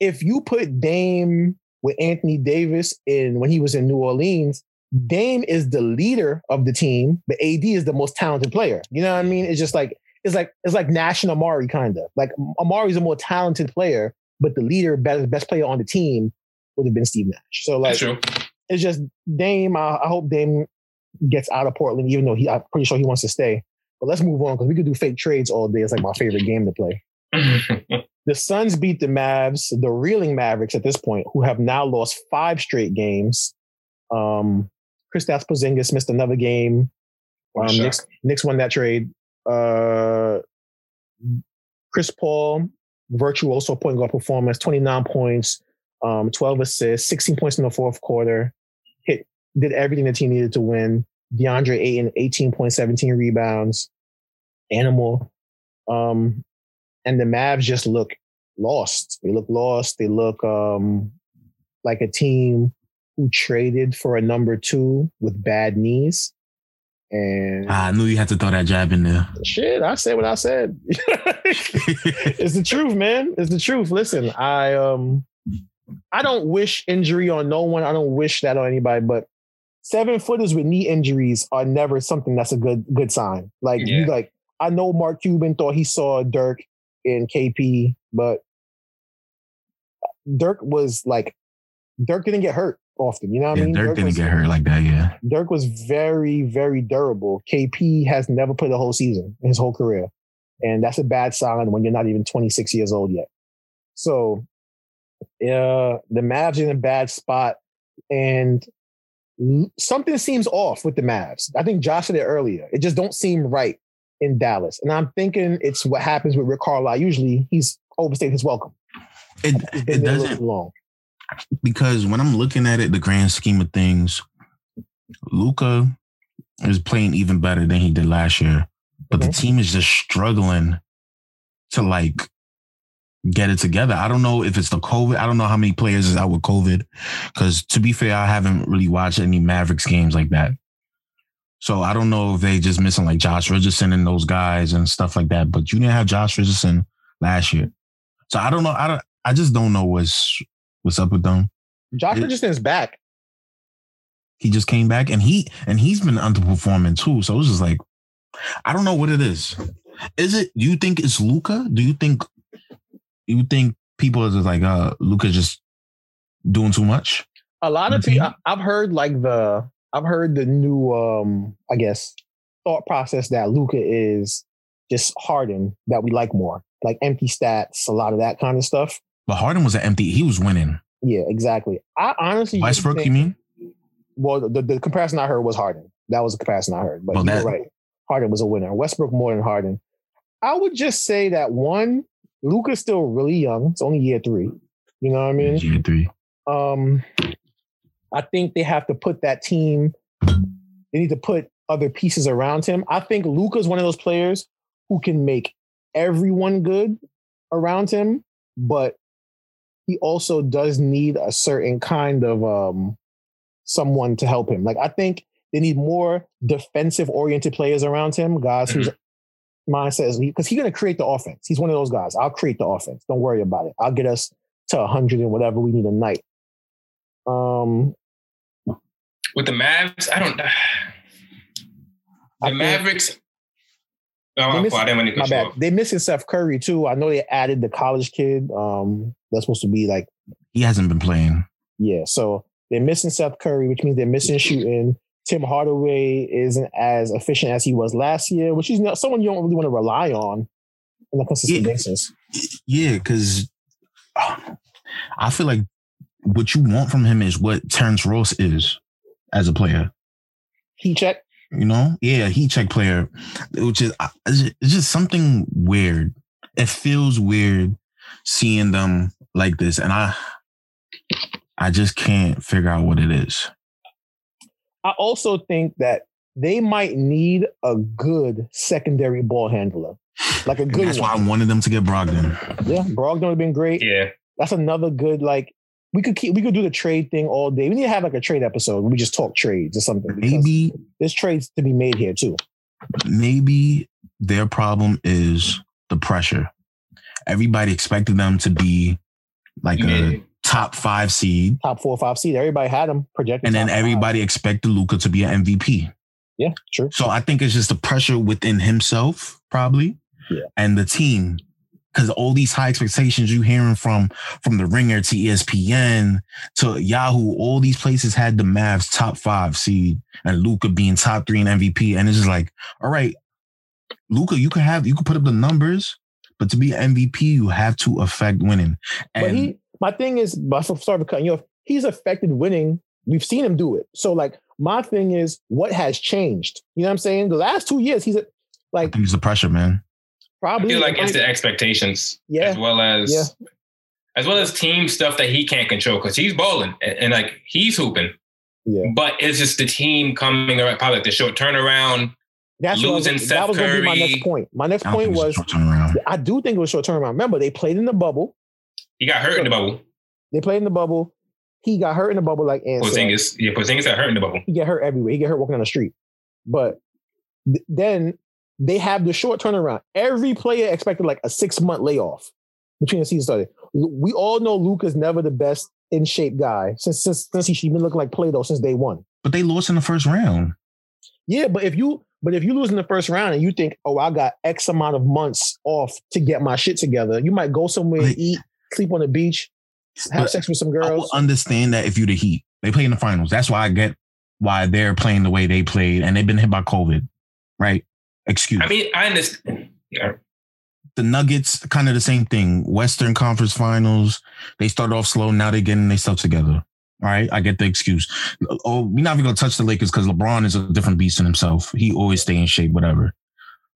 if you put Dame with Anthony Davis in when he was in New Orleans, Dame is the leader of the team, but AD is the most talented player. You know what I mean? It's just like it's like it's like Nash and Amar'e kind of like Amar'e's a more talented player, but the leader, best best player on the team would have been Steve Nash. So like it's just Dame. I, I, hope Dame gets out of Portland, even though he I'm pretty sure he wants to stay. But let's move on because we could do fake trades all day. It's like my favorite game to play. the Suns beat the Mavs, the reeling Mavericks at this point, who have now lost five straight games. Um, Kristaps Porzingis missed another game. Um, Knicks, Knicks won that trade. Uh, Chris Paul, virtuoso point guard performance, 29 points, um, 12 assists, 16 points in the fourth quarter. Did everything the team needed to win. DeAndre Ayton, 18 points, 17 rebounds. Animal. Um, and the Mavs just look lost. They look lost. They look um, like a team who traded for a number two with bad knees. And I knew you had to throw that jab in there. Shit, I said what I said. it's the truth, man. It's the truth. Listen, I um I don't wish injury on no one. I don't wish that on anybody, but seven footers with knee injuries are never something that's a good good sign. Like yeah. you like I know Mark Cuban thought he saw Dirk in KP, but Dirk was like Dirk didn't get hurt often. You know what yeah, I mean? Dirk, Dirk didn't was, get hurt like that. Yeah. Dirk was very, very durable. KP has never played a whole season in his whole career. And that's a bad sign when you're not even 26 years old yet. So uh, the Mavs in a bad spot. And something seems off with the Mavs. I think Josh said it earlier. It just don't seem right in Dallas. And I'm thinking it's what happens with Rick Carlisle. Usually he's overstayed his welcome. It, it doesn't long because when I'm looking at it, the grand scheme of things, Luka is playing even better than he did last year, but mm-hmm. the team is just struggling to like get it together. I don't know if it's the COVID. I don't know how many players is out with COVID. Because to be fair, I haven't really watched any Mavericks games like that. So I don't know if they just missing like Josh Richardson and those guys and stuff like that. But you didn't have Josh Richardson last year. So I don't know. I don't. I just don't know what's what's up with them. Josh Richardson's back. He just came back, and he and he's been underperforming too. So it's just like, I don't know what it is. Is it? Do you think it's Luka? Do you think you think people are just like, uh, Luka just doing too much? A lot of people. I've heard like the. I've heard the new. um I guess thought process that Luka is just Harden that we like more, like empty stats, a lot of that kind of stuff. But Harden was an empty. He was winning. Yeah, exactly. I honestly Westbrook. Think, you mean? Well, the, the comparison I heard was Harden. That was the comparison I heard. But well, you're right. Harden was a winner. Westbrook more than Harden. I would just say that one, Luka's still really young. It's only year three. You know what I mean? Year three. Um, I think they have to put that team. They need to put other pieces around him. I think Luka's one of those players who can make everyone good around him, but he also does need a certain kind of um someone to help him. Like I think they need more defensive oriented players around him, guys mm-hmm. mindset is because he's going to create the offense. He's one of those guys. I'll create the offense. Don't worry about it. I'll get us to 100 and whatever we need a night. Um, with the Mavs, I don't. The Mavericks. Oh, miss, my bad. They're missing Seth Curry too. I know they added the college kid. Um, that's supposed to be like he hasn't been playing. Yeah, so they're missing Seth Curry, which means they're missing shooting. Tim Hardaway isn't as efficient as he was last year, which is not someone you don't really want to rely on on a consistent yeah. basis. Yeah, because uh, I feel like what you want from him is what Terrence Ross is as a player. He check. You know, yeah, he check player, which is uh, it's just something weird. It feels weird seeing them like this, and I, I just can't figure out what it is. I also think that they might need a good secondary ball handler, like a good. And that's one. why I wanted them to get Brogdon. Yeah, Brogdon would have been great. Yeah, that's another good like. We could keep. We could do the trade thing all day. We need to have like a trade episode. we just talk trades or something. Maybe there's trades to be made here too. Maybe their problem is the pressure. Everybody expected them to be like a top five seed, top four or five seed. Everybody had them projected, and then everybody five. expected Luka to be an MVP. Yeah, true. So I think it's just the pressure within himself, probably, yeah. and the team, because all these high expectations you hearing from from the Ringer to ESPN to Yahoo, all these places had the Mavs top five seed and Luka being top three in MVP, and it's just like, all right, Luka, you can have you can put up the numbers, but to be MVP, you have to affect winning. And but he my thing is, sorry for cutting you off. He's affected winning. We've seen him do it. So like my thing is, what has changed? You know what I'm saying? The last two years, he's a, like he's the pressure, man. Probably. I feel like it's the expectations, yeah, as well as yeah. as well as team stuff that he can't control because he's bowling and, and, like he's hooping. Yeah. But it's just the team coming around, probably like the short turnaround. That's losing was, That was going to be my next point. My next point was, I do think it was short turnaround. Remember, they played in the bubble. He got hurt in the bubble. They played in the bubble. He got hurt in the bubble like Ant Porzingis. Yeah, Porzingis got hurt in the bubble. He get hurt everywhere. He get hurt walking on the street. But th- then they have the short turnaround. Every player expected like a six month layoff between the season started. We all know Luka's never the best in shape guy since since since he's been looking like Play-Doh since day one. But they lost in the first round. Yeah, but if you but if you lose in the first round and you think, oh, I got X amount of months off to get my shit together, you might go somewhere, like, eat, sleep on the beach, have but sex with some girls. I understand that if you the Heat, they play in the finals. That's why I get why they're playing the way they played, and they've been hit by COVID, right? Excuse. I mean, I understand. Yeah. The Nuggets, kind of the same thing. Western Conference Finals. They started off slow. Now they're getting their stuff together. All right, I get the excuse. Oh, we're not even gonna touch the Lakers because LeBron is a different beast in himself. He always stay in shape, whatever.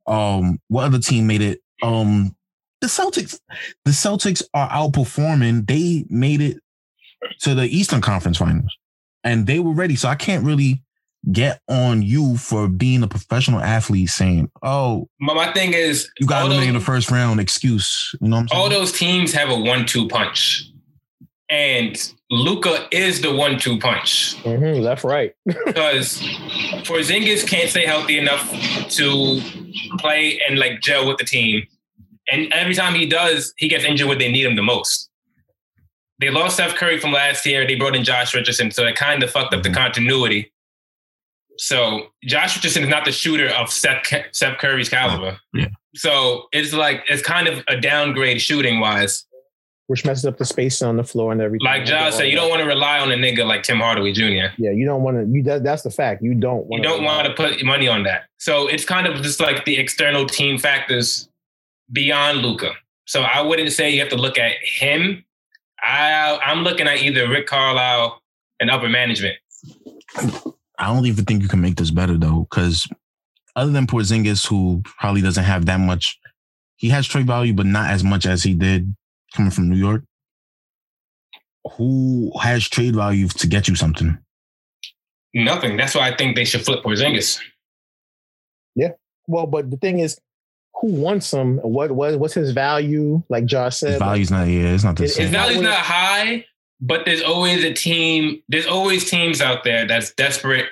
Um, what other team made it? Um, the Celtics, the Celtics are outperforming. They made it to the Eastern Conference Finals, and they were ready. So I can't really get on you for being a professional athlete saying, "Oh, but my thing is, you got eliminated in the first round." Excuse, you know. all those teams have a one-two punch, and Luka is the one-two punch. Mm-hmm, that's right. because Porzingis can't stay healthy enough to play and like gel with the team And every time he does, he gets injured when they need him the most. They lost Seth Curry from last year. They brought in Josh Richardson, so it kind of fucked up the mm-hmm. continuity. So Josh Richardson is not the shooter of Seth, Seth Curry's caliber. Yeah. So it's like it's kind of a downgrade shooting wise. Which messes up the space on the floor and everything. Like Josh said, you don't want to rely on a nigga like Tim Hardaway Jr. Yeah, you don't want to. You that, that's the fact. You don't want. You don't want to put money on that. So it's kind of just like the external team factors beyond Luka. So I wouldn't say you have to look at him. I I'm looking at either Rick Carlisle and upper management. I don't even think you can make this better though, because other than Porzingis, who probably doesn't have that much, he has trade value, but not as much as he did coming from New York. Who has trade value to get you something? Nothing. That's why I think they should flip Porzingis. Yeah. Well, but the thing is, who wants him? What what what's his value? Like Josh said, his value's not. Yeah, it's not the his, same. His value's not high, but there's always a team. There's always teams out there that's desperate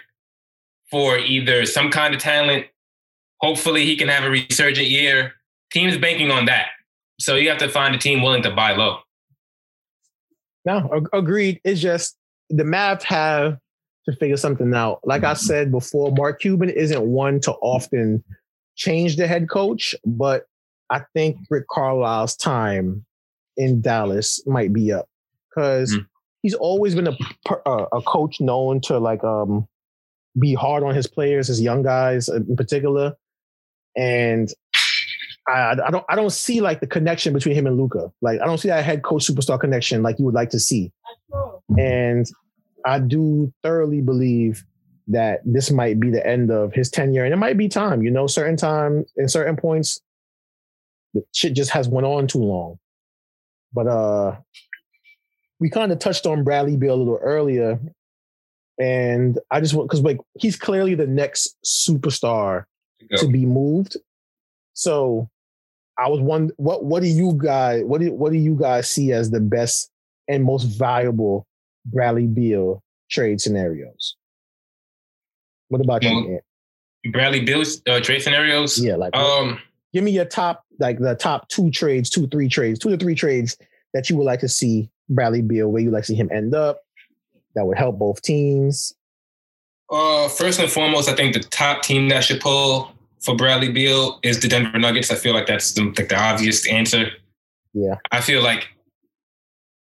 for either some kind of talent. Hopefully, he can have a resurgent year. Teams banking on that. So you have to find a team willing to buy low. No, agreed. It's just the Mavs have to figure something out. Like I mm-hmm. said before, Mark Cuban isn't one to often change the head coach, but I think Rick Carlisle's time in Dallas might be up because mm. he's always been a, a coach known to like um be hard on his players, his young guys in particular, and I, I don't I don't see like the connection between him and Luka. Like I don't see that head coach superstar connection like you would like to see. And I do thoroughly believe that this might be the end of his tenure, and it might be time. You know, certain time in certain points, the shit just has went on too long. But uh, we kind of touched on Bradley Beal a little earlier, and I just want because like he's clearly the next superstar to be moved. So I was one. What what do you guys what do what do you guys see as the best and most valuable Bradley Beal trade scenarios? What about well, you? Bradley Beal's uh, trade scenarios? Yeah, like um, give me your top like the top two trades, two three trades, two to three trades that you would like to see Bradley Beal, where you like to see him end up, that would help both teams? Uh, first and foremost, I think the top team that should pull for Bradley Beal is the Denver Nuggets. I feel like that's the, like the obvious answer. Yeah, I feel like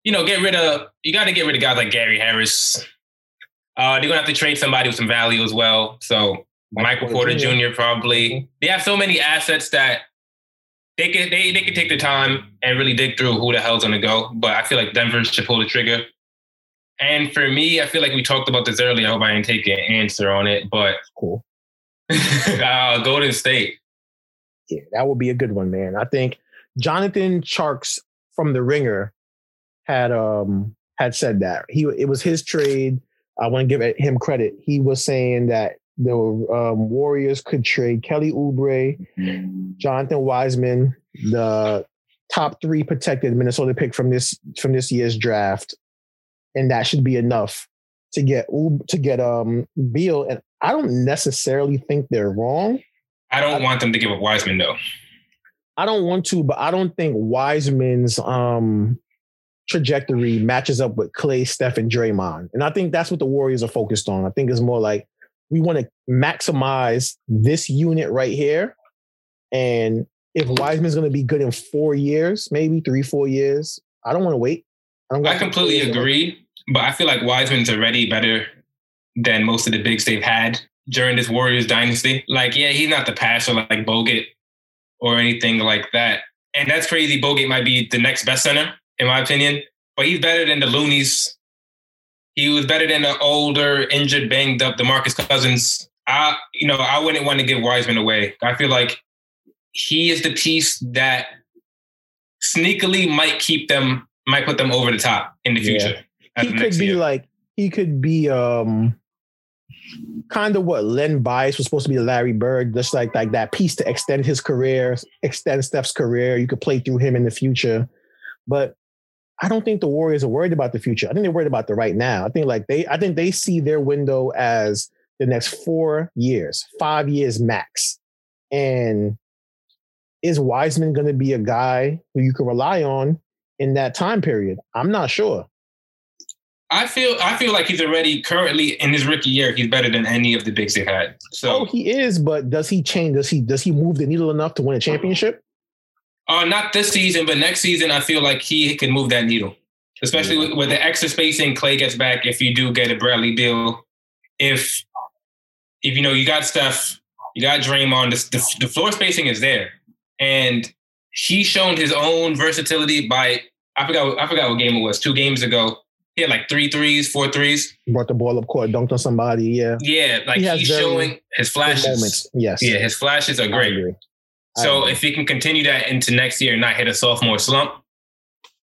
you know, get rid of you got to get rid of guys like Gary Harris. Uh, they're gonna have to trade somebody with some value as well. So Michael Porter Jr. probably. Mm-hmm. They have so many assets that they can they they can take the time and really dig through who the hell's gonna go. But I feel like Denver should pull the trigger. And for me, I feel like we talked about this earlier. I hope I didn't take an answer on it, but cool. uh, Golden State. Yeah, that would be a good one, man. I think Jonathan Tjarks from the Ringer had um had said that he it was his trade. I want to give him credit. He was saying that the um, Warriors could trade Kelly Oubre, Jonathan Wiseman, the top three protected Minnesota pick from this from this year's draft, and that should be enough to get to get um Beal. And I don't necessarily think they're wrong. I don't I, want them to give up Wiseman though. I don't want to, but I don't think Wiseman's um trajectory matches up with Clay, Steph, and Draymond. And I think that's what the Warriors are focused on. I think it's more like we want to maximize this unit right here. And if Wiseman's going to be good in four years, maybe three, four years, I don't want to wait. I, I completely agree. But I feel like Wiseman's already better than most of the bigs they've had during this Warriors dynasty. Like, yeah, he's not the passer like Bogut or anything like that. And that's crazy. Bogut might be the next best center, in my opinion. But he's better than the Looneys. He was better than the older, injured, banged up DeMarcus Cousins. I, you know, I wouldn't want to give Wiseman away. I feel like he is the piece that sneakily might keep them, might put them over the top in the future. Yeah he could be year. like he could be um kind of what Len Bias was supposed to be Larry Bird, just like like that piece to extend his career, extend Steph's career. You could play through him in the future, but I don't think the Warriors are worried about the future. I think they're worried about the right now. I think like they, I think they see their window as the next four years, five years max, and is Wiseman going to be a guy who you can rely on in that time period? I'm not sure. I feel I feel like he's already currently in his rookie year. He's better than any of the bigs they've had. So oh, he is, but does he change? Does he does he move the needle enough to win a championship? Uh, not this season, but next season, I feel like he can move that needle, especially with, with the extra spacing. Clay gets back. If you do get a Bradley deal, if if you know you got Steph, you got Draymond, the, the, the floor spacing is there, and he's shown his own versatility by I forgot I forgot what game it was two games ago. He had like three threes, four threes. Brought the ball up court, dunked on somebody. Yeah, yeah, like he he's showing his flashes. Moments. Yes, yeah, his flashes are great. So if he can continue that into next year and not hit a sophomore slump,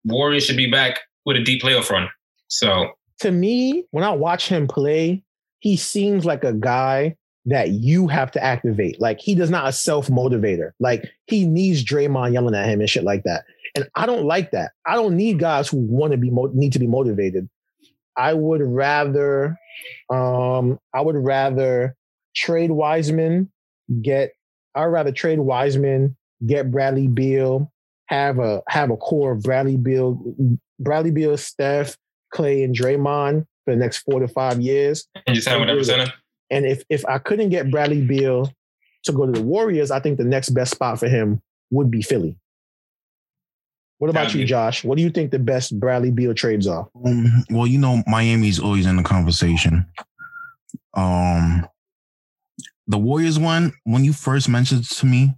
Warriors should be back with a deep playoff run. So to me, when I watch him play, he seems like a guy that you have to activate. Like he does not a self motivator. Like he needs Draymond yelling at him and shit like that. And I don't like that. I don't need guys who want to be mo- need to be motivated. I would rather, um, I would rather trade Wiseman, get I'd rather trade Wiseman, get Bradley Beal, have a have a core of Bradley Beal, Bradley Beal, Steph, Clay, and Draymond for the next four to five years. And just have whatever center. And if if I couldn't get Bradley Beal to go to the Warriors, I think the next best spot for him would be Philly. What about you, Josh? What do you think the best Bradley Beal trades are? Um, well, you know, Miami's always in the conversation. Um, the Warriors one, when you first mentioned it to me,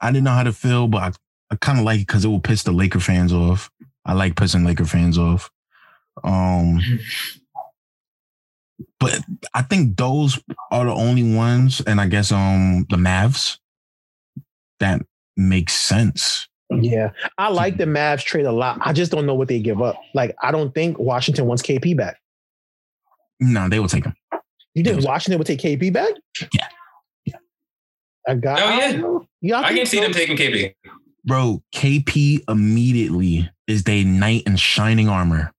I didn't know how to feel, but I, I kind of like it because it will piss the Laker fans off. I like pissing Laker fans off. Um, but I think those are the only ones, and I guess um the Mavs that makes sense. Yeah, I like the Mavs trade a lot. I just don't know what they give up. Like, I don't think Washington wants KP back. No, they will take him. You think Washington would take KP back? Yeah. Yeah. Oh, I got. Oh yeah. Yeah. I, can see them taking KP. Bro, KP immediately is their knight in shining armor.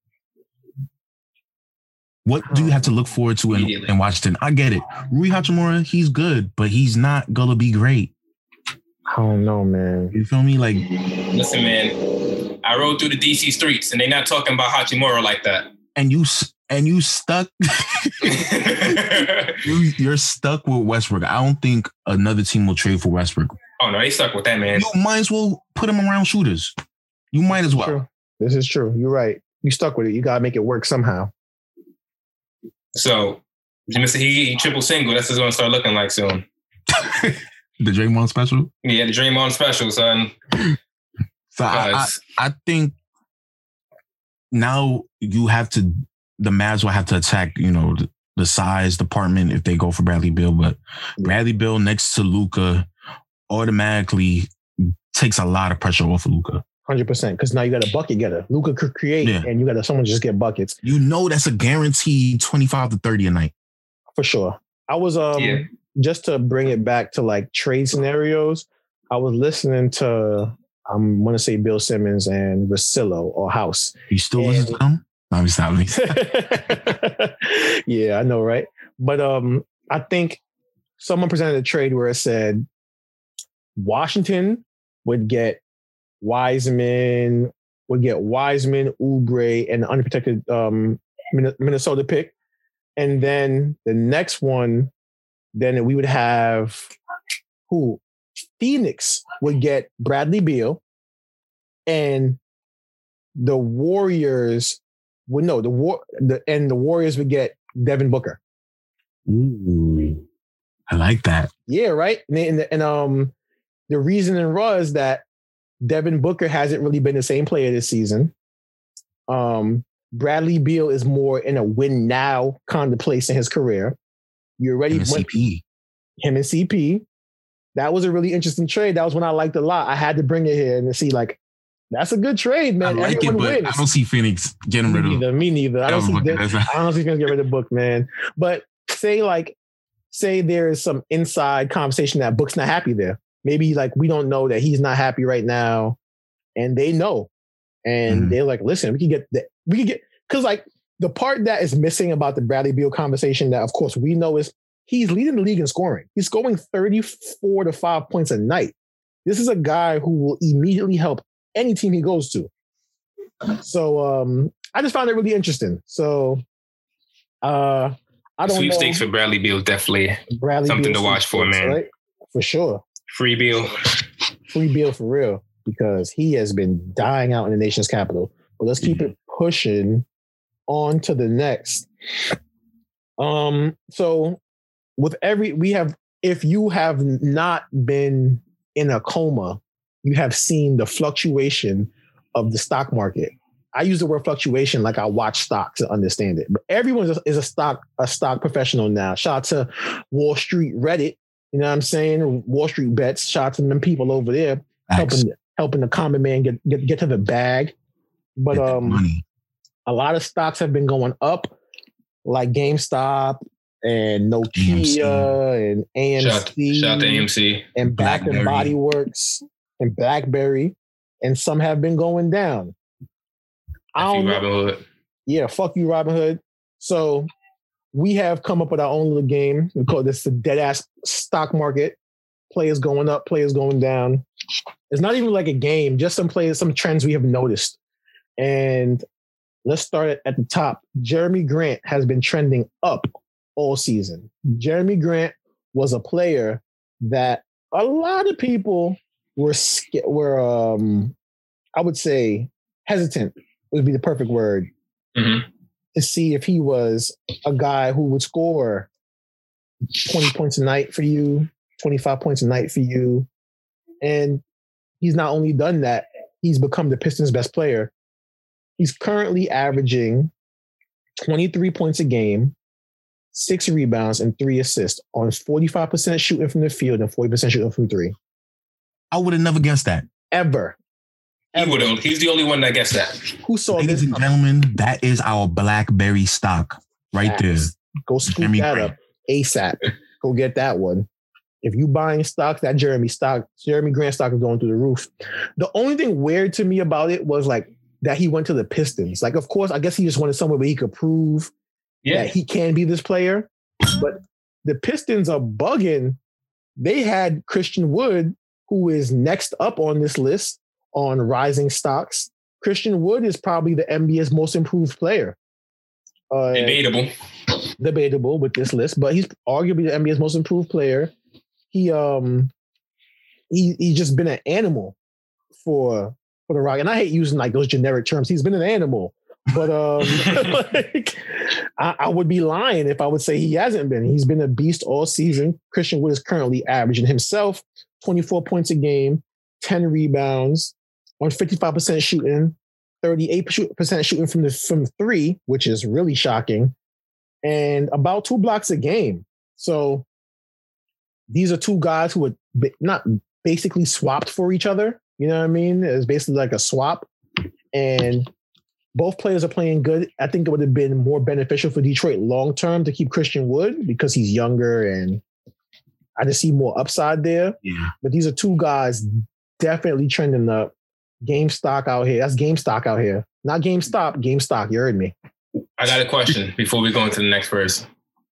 What do you have to look forward to in, in Washington? I get it. Rui Hachimura, he's good, but he's not gonna be great. I don't know, man. You feel me? Like, listen, man. I rode through the DC streets, and they're not talking about Hachimura like that. And you and you stuck you, are stuck with Westbrook. I don't think another team will trade for Westbrook. Oh no, they stuck with that man. You might as well put him around shooters. You might as well. True. This is true. You're right. You stuck with it. You gotta make it work somehow. So he, he triple single. That's what's gonna start looking like soon. the Draymond special. Yeah, the Draymond special, son. So I, I, I think now you have to the Mavs will have to attack, you know, the, the size department if they go for Bradley Beal. But Bradley Beal next to Luka automatically takes a lot of pressure off of Luka. Hundred percent, because now you got a bucket getter. Luka could create, yeah. and you got to someone just get buckets. You know that's a guaranteed twenty five to thirty a night for sure. I was um yeah. just to bring it back to like trade scenarios. I was listening to I'm going to say Bill Simmons and Russillo or House. You still listen to them? Stopping. yeah, I know, right? But um, I think someone presented a trade where it said Washington would get Wiseman, would get Wiseman, Oubre, and the unprotected um, Minnesota pick. And then the next one, then we would have who? Phoenix would get Bradley Beal, and the Warriors well, no, the war, the and the Warriors would get Devin Booker. Ooh, I like that. Yeah, right. And, and, and um, the reasoning was that Devin Booker hasn't really been the same player this season. Um, Bradley Beal is more in a win now kind of place in his career. You already him went, CP. Him and CP. That was a really interesting trade. That was one I liked a lot. I had to bring it here and see like that's a good trade, man. I like Everyone it, but wins. I don't see Phoenix getting rid of. Neither, me neither. I don't see. I don't see Phoenix get rid of Book, man. But say like, say there is some inside conversation that Book's not happy there. Maybe like we don't know that he's not happy right now, and they know, and mm they're like, listen, we can get that. We can get because like the part that is missing about the Bradley Beal conversation that of course we know is he's leading the league in scoring. He's scoring thirty four to five points a night. This is a guy who will immediately help any team he goes to. So um, I just found it really interesting. So uh, I don't sweepstakes know. for Bradley Beal definitely Bradley something Beal to watch for, man. Right? For sure. Free Beal. Free Beal for real because he has been dying out in the nation's capital. But let's keep mm-hmm. it pushing on to the next. Um, so with every we have if you have not been in a coma, you have seen the fluctuation of the stock market. I use the word fluctuation like I watch stocks to understand it. But everyone is a stock a stock professional now. Shout out to Wall Street Reddit. You know what I'm saying? Wall Street bets. Shout out to them people over there Thanks. helping helping the common man get get, get to the bag. But um, a lot of stocks have been going up, like GameStop and Nokia AMC. and AMC. Shout, shout to AMC. And Bath and Body Works and BlackBerry. And some have been going down. I don't Robinhood. Yeah, fuck you, Robinhood. So we have come up with our own little game. We call this the dead ass stock market. Players going up, players going down. It's not even like a game, just some players, some trends we have noticed. And let's start at the top. Jerami Grant has been trending up all season. Jerami Grant was a player that a lot of people were were um I would say hesitant would be the perfect word mm-hmm. to see if he was a guy who would score 20 points a night for you, 25 points a night for you. And he's not only done that, he's become the Pistons' best player. He's currently averaging 23 points a game, six rebounds, and three assists on 45% shooting from the field and 40% shooting from three. I would have never guessed that. Ever. He would have. He's the only one that guessed that. Who saw Ladies and gentlemen, that is our BlackBerry stock right Facts. there. Go scoop Jerami that Grant. up ASAP. Go get that one. If you buying stocks, that Jerami stock, Jerami Grant stock is going through the roof. The only thing weird to me about it was like that he went to the Pistons. Like, of course, I guess he just wanted somewhere where he could prove yeah. that he can be this player. But the Pistons are bugging. They had Christian Wood, who is next up on this list on rising stocks. Christian Wood is probably the NBA's most improved player. Uh, debatable. Debatable with this list, but he's arguably the NBA's most improved player. He um he he's just been an animal for for the Rock. And I hate using like those generic terms. He's been an animal. But um like, I, I, would be lying if I would say he hasn't been. He's been a beast all season. Christian Wood is currently averaging himself 24 points a game, 10 rebounds, on 55% shooting, 38% shooting from the from three, which is really shocking, and about two blocks a game. So these are two guys who are not basically swapped for each other. You know what I mean? It's basically like a swap. And both players are playing good. I think it would have been more beneficial for Detroit long term to keep Christian Wood because he's younger and I just see more upside there. Yeah. But these are two guys definitely trending up. Game stock out here. That's game stock out here. Not GameStop, game stock. You heard me. I got a question before we go into the next verse.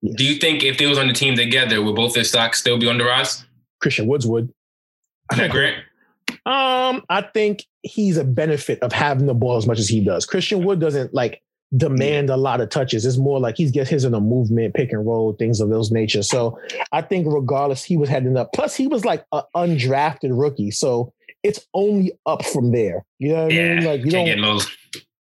Yes. Do you think if they was on the team together, would both their stocks still be on the rise? Christian Woods would. That Grant? Um, I think he's a benefit of having the ball as much as he does. Christian Wood doesn't like demand a lot of touches. It's more like he's gets his in a movement, pick and roll, things of those nature. So I think regardless, he was heading up. Plus, he was like an undrafted rookie. So it's only up from there. You know what yeah, I mean? Like you don't.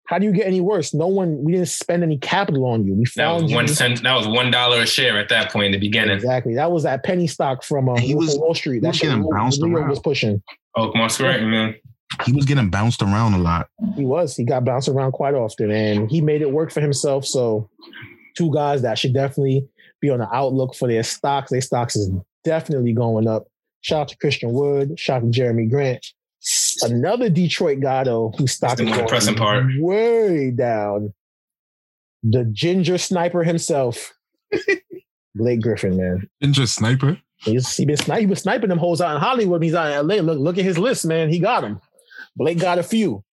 How do you get any worse? No one. We didn't spend any capital on you. We found that was one cent. That was one dollar a share at that point in the beginning. Exactly. That was that penny stock from um, he was, Wall Street. That shit bounced around. was pushing. Oh, Mark's right, man. He was getting bounced around a lot. He was. He got bounced around quite often, and he made it work for himself. So, two guys that should definitely be on the outlook for their stocks. Their stocks is definitely going up. Shout out to Christian Wood. Shout out to Jerami Grant. Another Detroit guy though who stock is going part. way down. The ginger sniper himself, Blake Griffin, man. Ginger sniper. He's he been sni- he was sniping them hoes out in Hollywood. He's out in LA. Look look at his list, man. He got them. Blake got a few.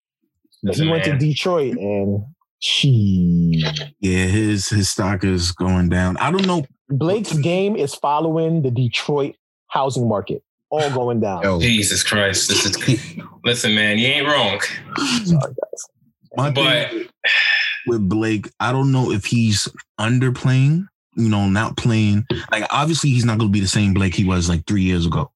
But he went to Detroit and she. Yeah, his his stock is going down. I don't know. Blake's game is following the Detroit housing market. all going down. Yo. Jesus Christ. This is listen, man, you ain't wrong. Sorry, guys. My but with Blake, I don't know if he's underplaying, you know, not playing. Like obviously he's not gonna be the same Blake he was like three years ago.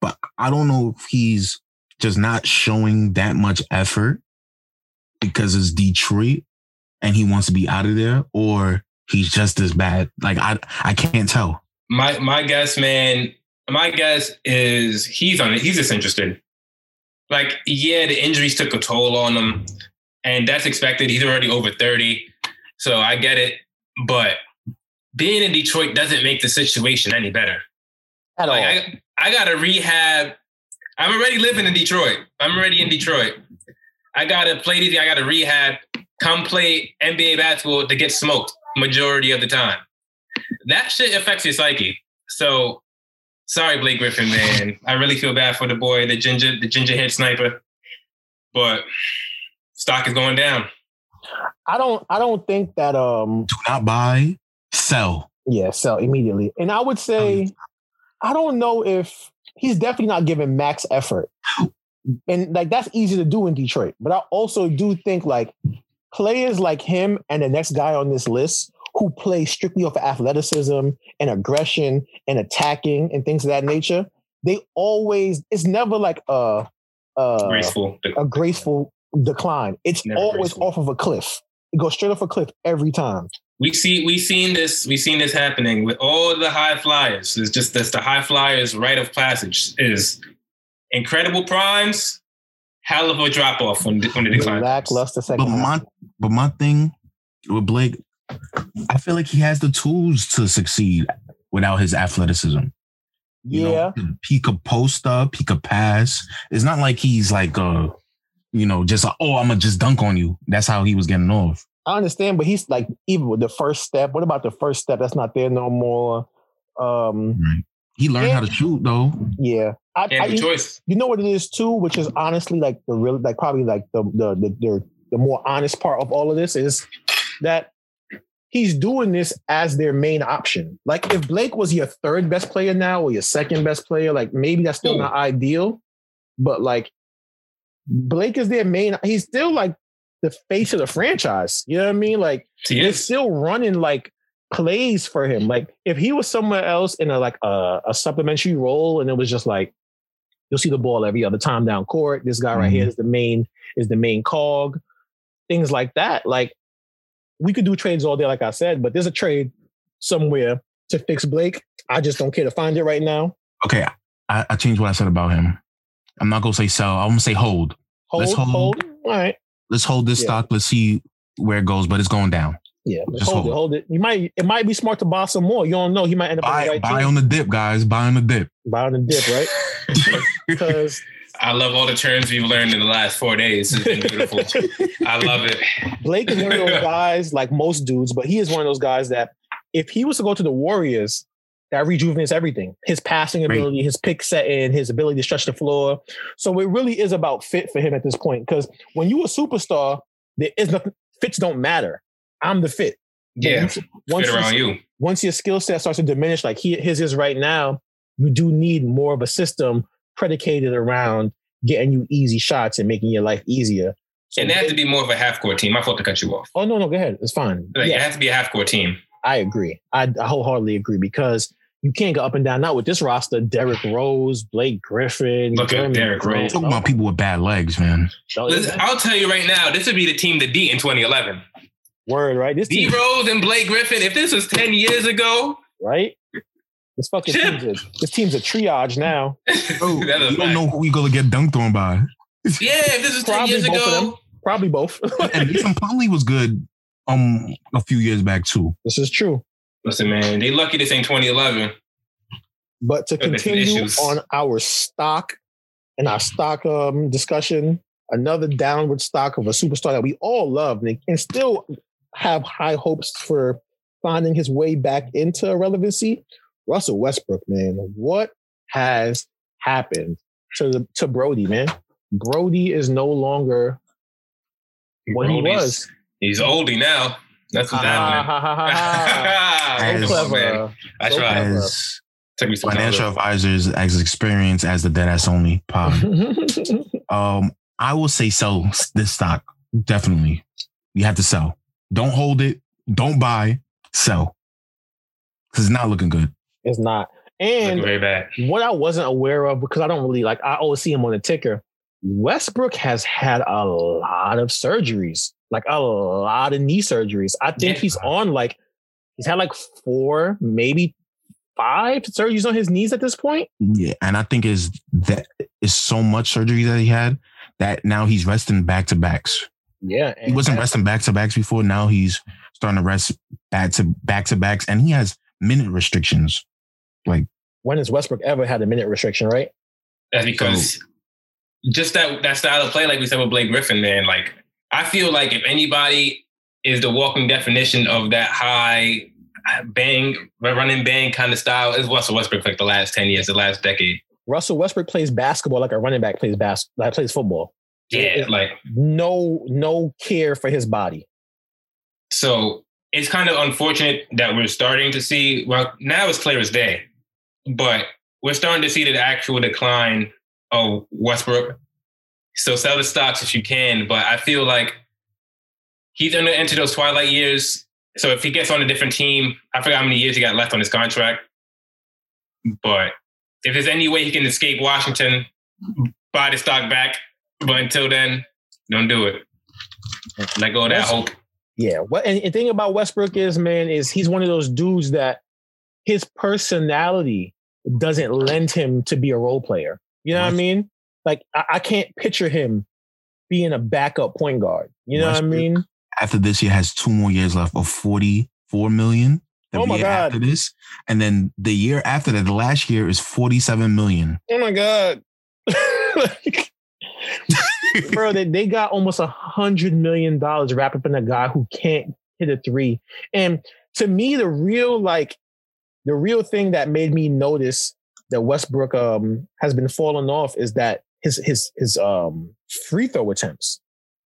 But I don't know if he's just not showing that much effort because it's Detroit and he wants to be out of there, or he's just as bad. Like I I can't tell. My my guess, man, my guess is he's on it. He's disinterested. Like, yeah, the injuries took a toll on him, and that's expected. He's already over 30. So I get it. But being in Detroit doesn't make the situation any better. At like, all. I, I got to rehab. I'm already living in Detroit. I'm already in Detroit. I got to play these. I got to rehab, come play NBA basketball to get smoked majority of the time. That shit affects your psyche. So sorry, Blake Griffin, man. I really feel bad for the boy, the ginger, the ginger head sniper. But stock is going down. I don't I don't think that um do not buy, sell. Yeah, sell immediately. And I would say I don't know if he's definitely not giving max effort. And like that's easy to do in Detroit. But I also do think like players like him and the next guy on this list who play strictly off of athleticism and aggression and attacking and things of that nature, they always it's never like a a graceful a graceful decline. It's never always graceful. off of a cliff. It goes straight off a cliff every time. We see we seen this we seen this happening with all the high flyers. It's just that's the high flyers rite of passage is incredible primes, hell of a drop off when when the decline. Lackluster second. But my but my thing with Blake, I feel like he has the tools to succeed without his athleticism. You yeah, know, he could post up, he could pass. It's not like he's like uh, you know, just like, oh, I'm gonna just dunk on you. That's how he was getting off. I understand, but he's like even with the first step. What about the first step? That's not there no more. Um right. He learned and, how to shoot though. Yeah. I, I, the choice. You know what it is too, which is honestly like the real like probably like the the the, the, the more honest part of all of this is that he's doing this as their main option. Like if Blake was your third best player now or your second best player, like maybe that's still not ideal. But like Blake is their main, he's still like the face of the franchise. You know what I mean? Like they're still running like plays for him. Like if he was somewhere else in a like a, a supplementary role and it was just like you'll see the ball every other time down court. This guy right mm-hmm. here is the main is the main cog. Things like that. Like we could do trades all day, like I said, but there's a trade somewhere to fix Blake. I just don't care to find it right now. Okay, I, I changed what I said about him. I'm not gonna say sell. I'm gonna say hold. Hold. Let's hold. hold. All right. Let's hold this yeah. stock. Let's see where it goes, but it's going down. Yeah, just hold, hold, it. Hold it. You might. It might be smart to buy some more. You don't know. He might end up buy, on, right buy on the dip, guys. Buy on the dip. Buy on the dip, right? because I love all the terms we've learned in the last four days. It's been beautiful. I love it. Blake is one of those guys, like most dudes, but he is one of those guys that if he was to go to the Warriors, that rejuvenates everything. His passing ability, right. his pick setting, his ability to stretch the floor. So it really is about fit for him at this point. Because when you a superstar, there is nothing. Fits don't matter. I'm the fit. Yeah. Once, once fit around you. Once your skill set starts to diminish, like he, his is right now, you do need more of a system predicated around getting you easy shots and making your life easier. So and they have to be more of a half court team. I thought to cut you off. Oh no, no, go ahead. It's fine. Like, yeah. It has to be a half court team. I agree. I, I wholeheartedly agree because you can't go up and down. Not with this roster: Derrick Rose, Blake Griffin. Look Jerami at Derrick Rose. Talking about people with bad legs, man. I'll tell you right now, this would be the team to beat in 2011. Word, right? This D Rose and Blake Griffin. If this was 10 years ago, right? This fucking Chip. team's a, this team's a triage now. Oh, you don't know who we gonna get dunked on by. Yeah, if this was ten years ago, probably both. and Mason Plumlee was good um a few years back too. This is true. Listen, man, they lucky this ain't 2011. But to continue on our stock and our stock um discussion, another downward stock of a superstar that we all love and, and still have high hopes for finding his way back into relevancy Russell Westbrook, man, what has happened to the, to Brody, man? Brody is no longer what Brody's, he was. He's oldie now. That's what's happening. so clever. I so tried. As, financial advisors as experienced as the dead ass only pod. um, I will say sell this stock definitely. You have to sell. Don't hold it. Don't buy. Sell because it's not looking good. It's not. And very bad. What I wasn't aware of because I don't really like. I always see him on the ticker. Westbrook has had a lot of surgeries, like a lot of knee surgeries. I think yeah. he's on like he's had like four, maybe five surgeries on his knees at this point. Yeah, and I think is that is so much surgery that he had that now he's resting back to backs. Yeah, he wasn't resting back to backs before. Now he's starting to rest back to back to backs, and he has minute restrictions. Like when has Westbrook ever had a minute restriction? Right? That's because so, just that that style of play, like we said with Blake Griffin, man. Like I feel like if anybody is the walking definition of that high bang, running bang kind of style is Russell Westbrook like the last 10 years, the last decade. Russell Westbrook plays basketball like a running back plays bas- like plays football. Yeah, like no no care for his body. So it's kind of unfortunate that we're starting to see. Well, now it's clear as day, but we're starting to see the actual decline of Westbrook. So sell the stocks if you can, but I feel like he's going to enter those twilight years so if he gets on a different team, I forgot how many years he got left on his contract. But if there's any way he can escape Washington, buy the stock back. But until then, don't do it. Let go of that hope. Yeah. What and the thing about Westbrook is, man, is he's one of those dudes that his personality doesn't lend him to be a role player. You know what I mean? Like I, I, can't picture him being a backup point guard. You know Westbrook, what I mean? after this year has two more years left of 44 million. The oh my year God. after this. And then the year after that, the last year is 47 million. Oh my God. Bro, they, they got almost a hundred million dollars wrapped up in a guy who can't hit a three. And to me, the real like the real thing that made me notice that Westbrook um has been falling off is that his his his um free throw attempts.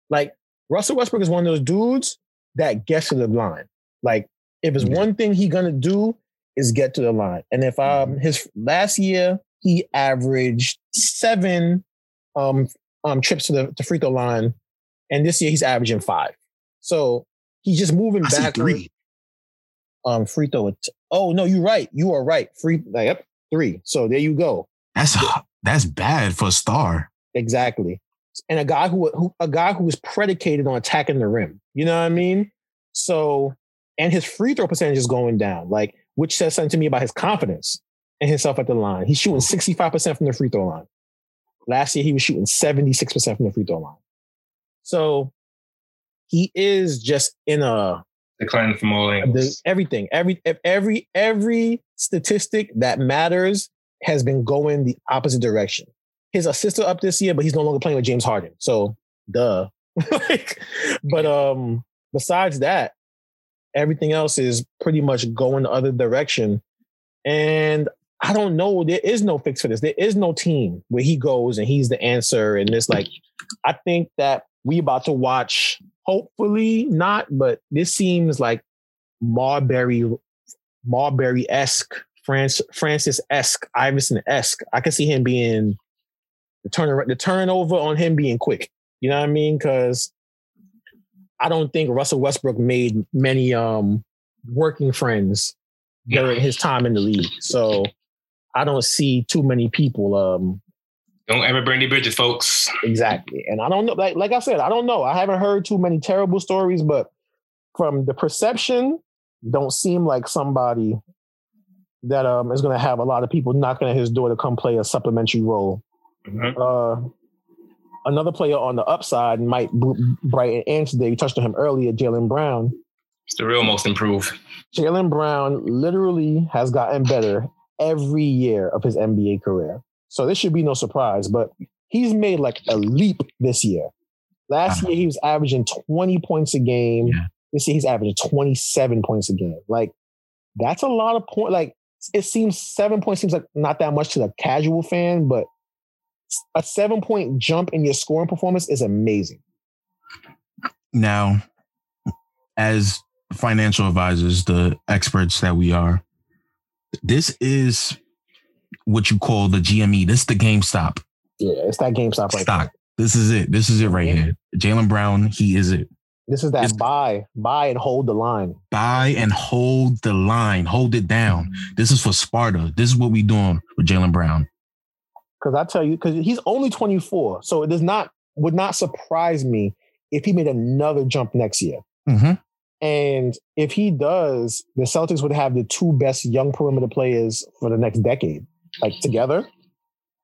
Like Russell Westbrook is one of those dudes that gets to the line. Like, if it's one thing he gonna do is get to the line. And if um mm-hmm. his last year he averaged seven um um trips to the to free throw line, and this year he's averaging five. So he's just moving back. Three. Um, free throw. Oh no, you're right. You are right. Free. Like, yep, three. So there you go. That's that's bad for a star. Exactly and a guy who, who a guy who is predicated on attacking the rim. You know what I mean? So, and his free throw percentage is going down, like which says something to me about his confidence in himself at the line. He's shooting 65% from the free throw line. Last year he was shooting 76% from the free throw line. So he is just in a decline from all angles. The, everything, every every every statistic that matters has been going the opposite direction his assistant up this year, but he's no longer playing with James Harden. So, duh. like, but um, besides that, everything else is pretty much going the other direction. And I don't know. There is no fix for this. There is no team where he goes and he's the answer. And it's like, I think that we about to watch. Hopefully not, but this seems like Marbury, Marbury esque, Francis esque, Iverson esque. I can see him being the turn the turnover on him being quick. You know what I mean? Because I don't think Russell Westbrook made many um working friends during his time in the league. So I don't see too many people um don't ever burn any bridges, folks. Exactly. And I don't know, like like I said, I don't know. I haven't heard too many terrible stories, but from the perception, don't seem like somebody that um is gonna have a lot of people knocking at his door to come play a supplementary role Mm-hmm. Uh, another player on the upside might brighten and today. You touched on him earlier, Jaylen Brown. It's the real most improved. Jaylen Brown literally has gotten better every year of his NBA career. So this should be no surprise, but he's made like a leap this year. Last uh-huh. year he was averaging 20 points a game. Yeah. This year he's averaging 27 points a game. Like that's a lot of point. Like it seems seven points seems like not that much to the casual fan, but a seven point jump in your scoring performance is amazing. Now, as financial advisors, the experts that we are, this is what you call the GME. This is the GameStop. Yeah, it's that GameStop right stock. There. This is it. This is it right here. Jaylen Brown, he is it. This is that it's, buy, buy and hold the line. Buy and hold the line. Hold it down. This is for Sparta. This is what we doing with Jaylen Brown. Because I tell you, because he's only 24. So it does not would not surprise me if he made another jump next year. Mm-hmm. And if he does, the Celtics would have the two best young perimeter players for the next decade, like together.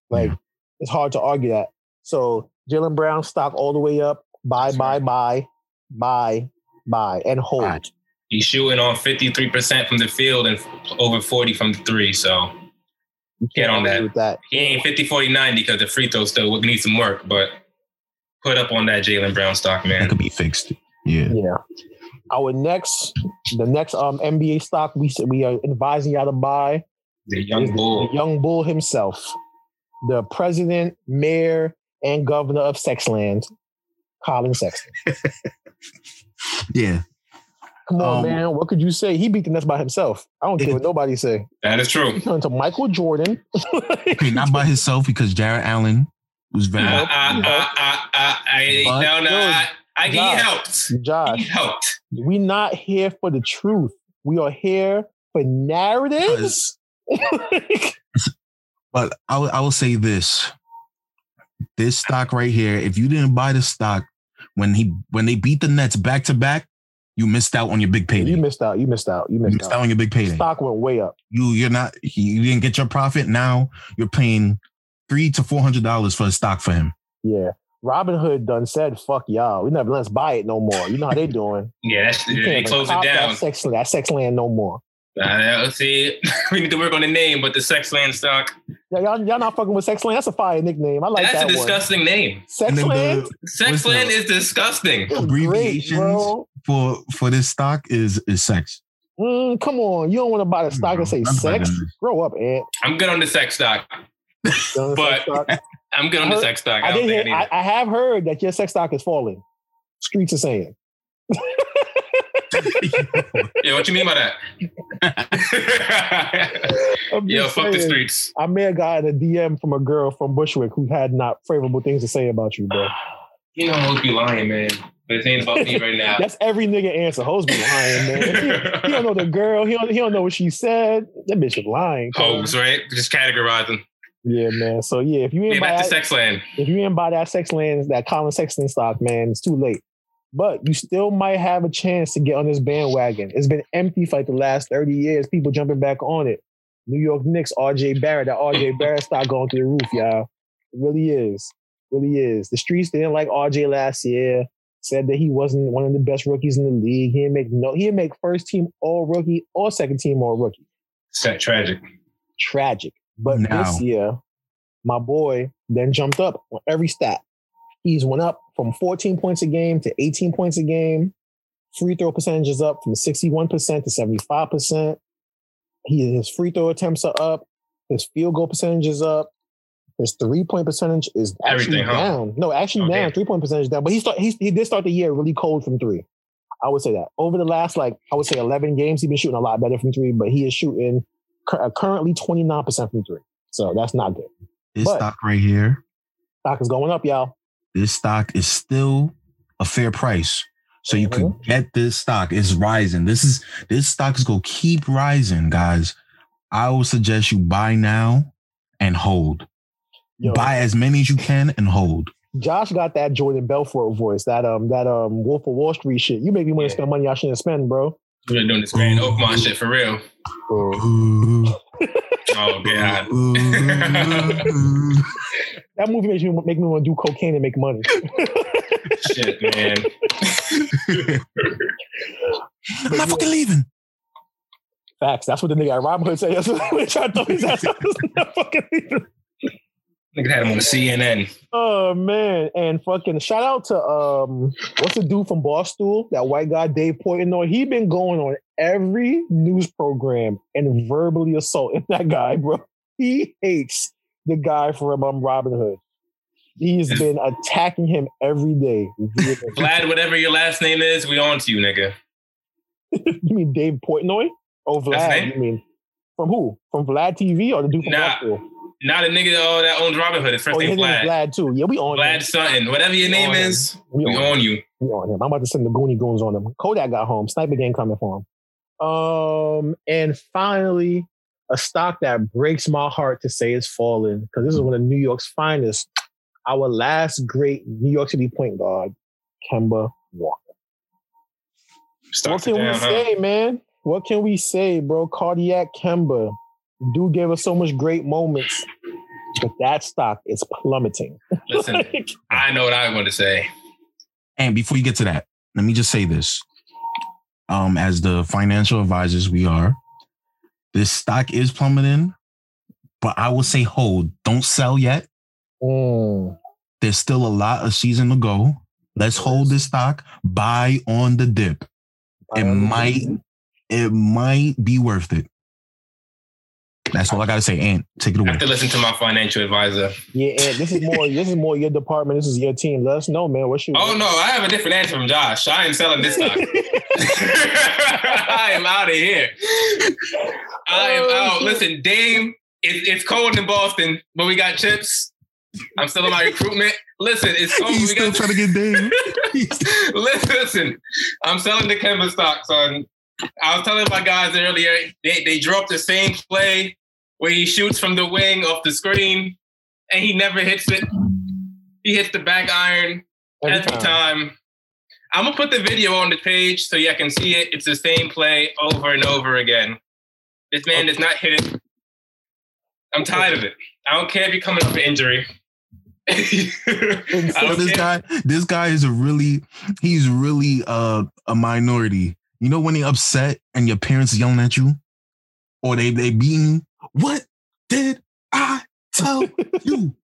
Like yeah. it's hard to argue that. So Jaylen Brown stock all the way up. Buy, buy, buy, buy, buy, and hold. He's shooting on 53% from the field and over 40 from the three. So get on that. that. He ain't 50, 40, 90 because the free throw still need some work, but put up on that Jaylen Brown stock, man. That could be fixed. Yeah. Yeah. Our next, the next um NBA stock we we are advising y'all to buy the young bull, the young bull himself, the president, mayor, and governor of Sexland, Collin Sexton. yeah. Come on, um, man. What could you say? He beat the Nets by himself. I don't care what nobody say. That is true. He turned to Michael Jordan. okay, not by himself because Jarrett Allen was very. Uh, uh, uh, uh, I, no, no, I, I, he helped. Josh, he helped. We not here for the truth. We are here for narratives. but I, w- I will say this: this stock right here. If you didn't buy the stock when he when they beat the Nets back to back, you missed out on your big payday. You missed out. You missed out. You missed, you missed out. out. on your big payday. Stock went way up. You you're not you didn't get your profit. Now you're paying three to four hundred dollars for a stock for him. Yeah. Robinhood done said, "Fuck y'all, we never let's buy it no more." You know how they doing? yeah, that's, they close it down. That sex, that sex land no more. Uh, see, we need to work on the name, but the sex land stock. Yeah, y'all, y'all not fucking with sex land. That's a fire nickname. I like that's that. That's a disgusting one. name. Sex land. Sex land is disgusting. Abbreviations Great, for for this stock is is sex. Mm, come on, you don't want to buy the stock and say sex. Grow up, Ant. I'm good on the sex stock but I'm good on the sex stock. I, I, did hear, I, I, have heard that your sex stock is falling. Streets are saying. yeah, what you mean by that? Yo, fuck saying, the streets. I may have gotten a DM from a girl from Bushwick who had not favorable things to say about you, bro. You know, hoes be lying, man. But it ain't about me right now. That's every nigga answer. Hoes be lying, man. He, he, don't know the girl. He don't, he don't know what she said. That bitch is lying. Hoes, right? Just categorizing. Yeah, man. So yeah, if you ain't yeah, buy that, sex land, if you ain't buy that sex land, that Collin Sexton stock, man, it's too late. But you still might have a chance to get on this bandwagon. It's been empty for like the last 30 years, people jumping back on it. New York Knicks, RJ Barrett, that RJ Barrett stock going through the roof, y'all. It really is. It really is. The streets didn't like RJ last year. Said that he wasn't one of the best rookies in the league. He didn't make no, he didn't make first team all rookie or second team all rookie. Tragic. Tragic. But now. this year, my boy then jumped up on every stat. He's went up from 14 points a game to 18 points a game. Free throw percentage is up from 61% to 75%. He, his free throw attempts are up. His field goal percentage is up. His three point percentage is actually huh? down. No, actually okay. down. Three point percentage down. But he start he, he did start the year really cold from three. I would say that over the last like I would say 11 games, he's been shooting a lot better from three. But he is shooting uh, currently 29% from three. So that's not good. This but stock right here. Stock is going up, y'all. This stock is still a fair price. So you mm-hmm. could get this stock. It's rising. This is this stock is gonna keep rising, guys. I would suggest you buy now and hold. Yo, buy as many as you can and hold. Josh got that Jordan Belfort voice, that um, that um Wolf of Wall Street shit. You make me want to spend money I shouldn't spend, bro. We're doing this grand Oakmont shit for real. oh god. that movie makes me make me want to do cocaine and make money. shit, man. I'm not fucking leaving. Facts. That's what the nigga at Robinhood said. That's what they tried to throw his ass out. not fucking leaving. Nigga had him on CNN. Oh man, and fucking shout out to um, what's the dude from Barstool? That white guy Dave Portnoy. He been going on every news program and verbally assaulting that guy, bro. He hates the guy from um, Robinhood. He's been attacking him every day. Vlad, whatever your last name is, we on to you, nigga. you mean Dave Portnoy? Oh, Vlad. You mean From who? From Vlad TV or the dude from nah, Not a nigga oh, that owns Robinhood. His first oh, name Vlad. Vlad too. Yeah, we on Vlad him. Sutton. Whatever your we name is, we, we on, on you. We on him. I'm about to send the Goonie Goons on him. Kodak got home. Sniper Gang coming for him. Um, and finally, a stock that breaks my heart to say is fallen because this is one of New York's finest. Our last great New York City point guard, Kemba Walker. what can down, we huh? say, man? What can we say, bro? Cardiac Kemba. Dude gave us so much great moments, but that stock is plummeting. Listen, like, I know what I want to say. And before you get to that, let me just say this. Um, as the financial advisors we are, this stock is plummeting, but I will say hold. Don't sell yet. Mm. There's still a lot of season to go. Let's hold this stock. Buy on the dip. Buy it might, it might be worth it. That's all I gotta say. Ant, take it away. I have to listen to my financial advisor. Yeah, Ant, this is more. this is more your department. This is your team. Let us know, man. What's your? Oh no, I have a different answer from Josh. I am selling this stock. I am out of here. I am oh, out. Listen, Dame, it, it's cold in Boston, but we got chips. I'm still in my recruitment. Listen, it's cold. He's we still got trying to get Dame. listen, I'm selling the Kemba stock, son. I was telling my guys earlier, they, they dropped the same play where he shoots from the wing off the screen and he never hits it. He hits the back iron every, every time. time. I'm gonna put the video on the page so you can see it. It's the same play over and over again. This man does not hit it. I'm tired of it. I don't care if you're coming up with injury. this guy, this guy is a really, he's really uh, a minority. You know when they upset and your parents yelling at you, or they they beating what did I tell you?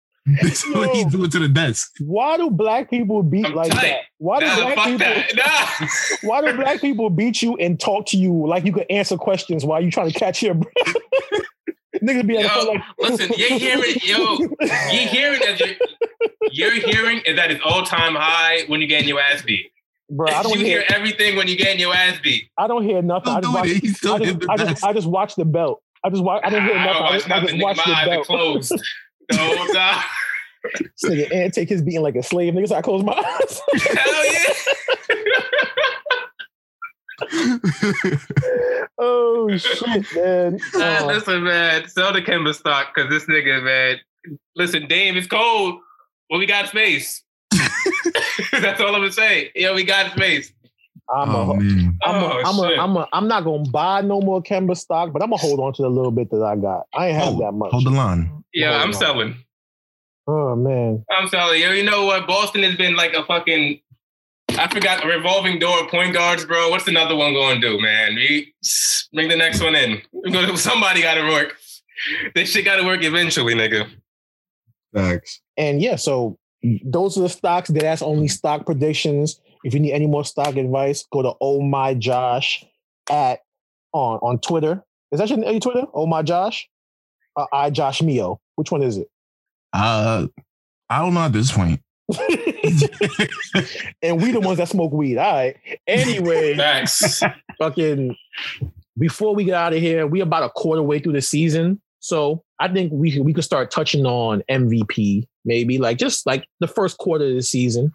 This is what he doing to the desk. Why do black people beat I'm like tight. that? Why do nah, black people? Nah. why do black people beat you and talk to you like you could answer questions while you trying to catch your breath? Niggas be yo, like, listen, you're hearing, yo, you're hearing that you're, you're hearing is that it's all time high when you're getting your ass beat. Bro, I don't you hear, hear everything when you're getting your ass beat. I don't hear nothing. I just, watch, I, just, I, just, I just watch the belt. I just watch. I didn't hear nothing. I, I, just, I just watched the belt. Closed the whole time. this nigga and take his beating like a slave. Niggas, I close my eyes. Hell yeah. oh shit, man! Uh, listen, man, sell the Kemba stock because this nigga, man. Listen, Dame, it's cold. Well, we got space. That's all I'm gonna say. Yo, we got space. I'm oh, a, I'm oh, a, I'm a, I'm a, I'm not gonna buy no more Kemba stock, but I'm gonna hold on to the little bit that I got. I ain't have hold, that much. Hold the line. Yeah, I'm on. selling. Oh man, I'm selling. Yo, you know what? Boston has been like a fucking. I forgot a revolving door point guards, bro. What's another one going to do, man? We bring the next one in. Somebody got to work. This shit got to work eventually, nigga. Thanks. And yeah, so those are the stocks. That that's only stock predictions. If you need any more stock advice, go to Oh My Josh at on on Twitter. Is that your, Twitter? Oh My Josh? Uh, I Josh Mio. Which one is it? Uh, I don't know at this point. and we the ones that smoke weed. All right. Anyway, Thanks. fucking before we get out of here, we about a quarter way through the season. So I think we we could start touching on MVP, maybe like just like the first quarter of the season.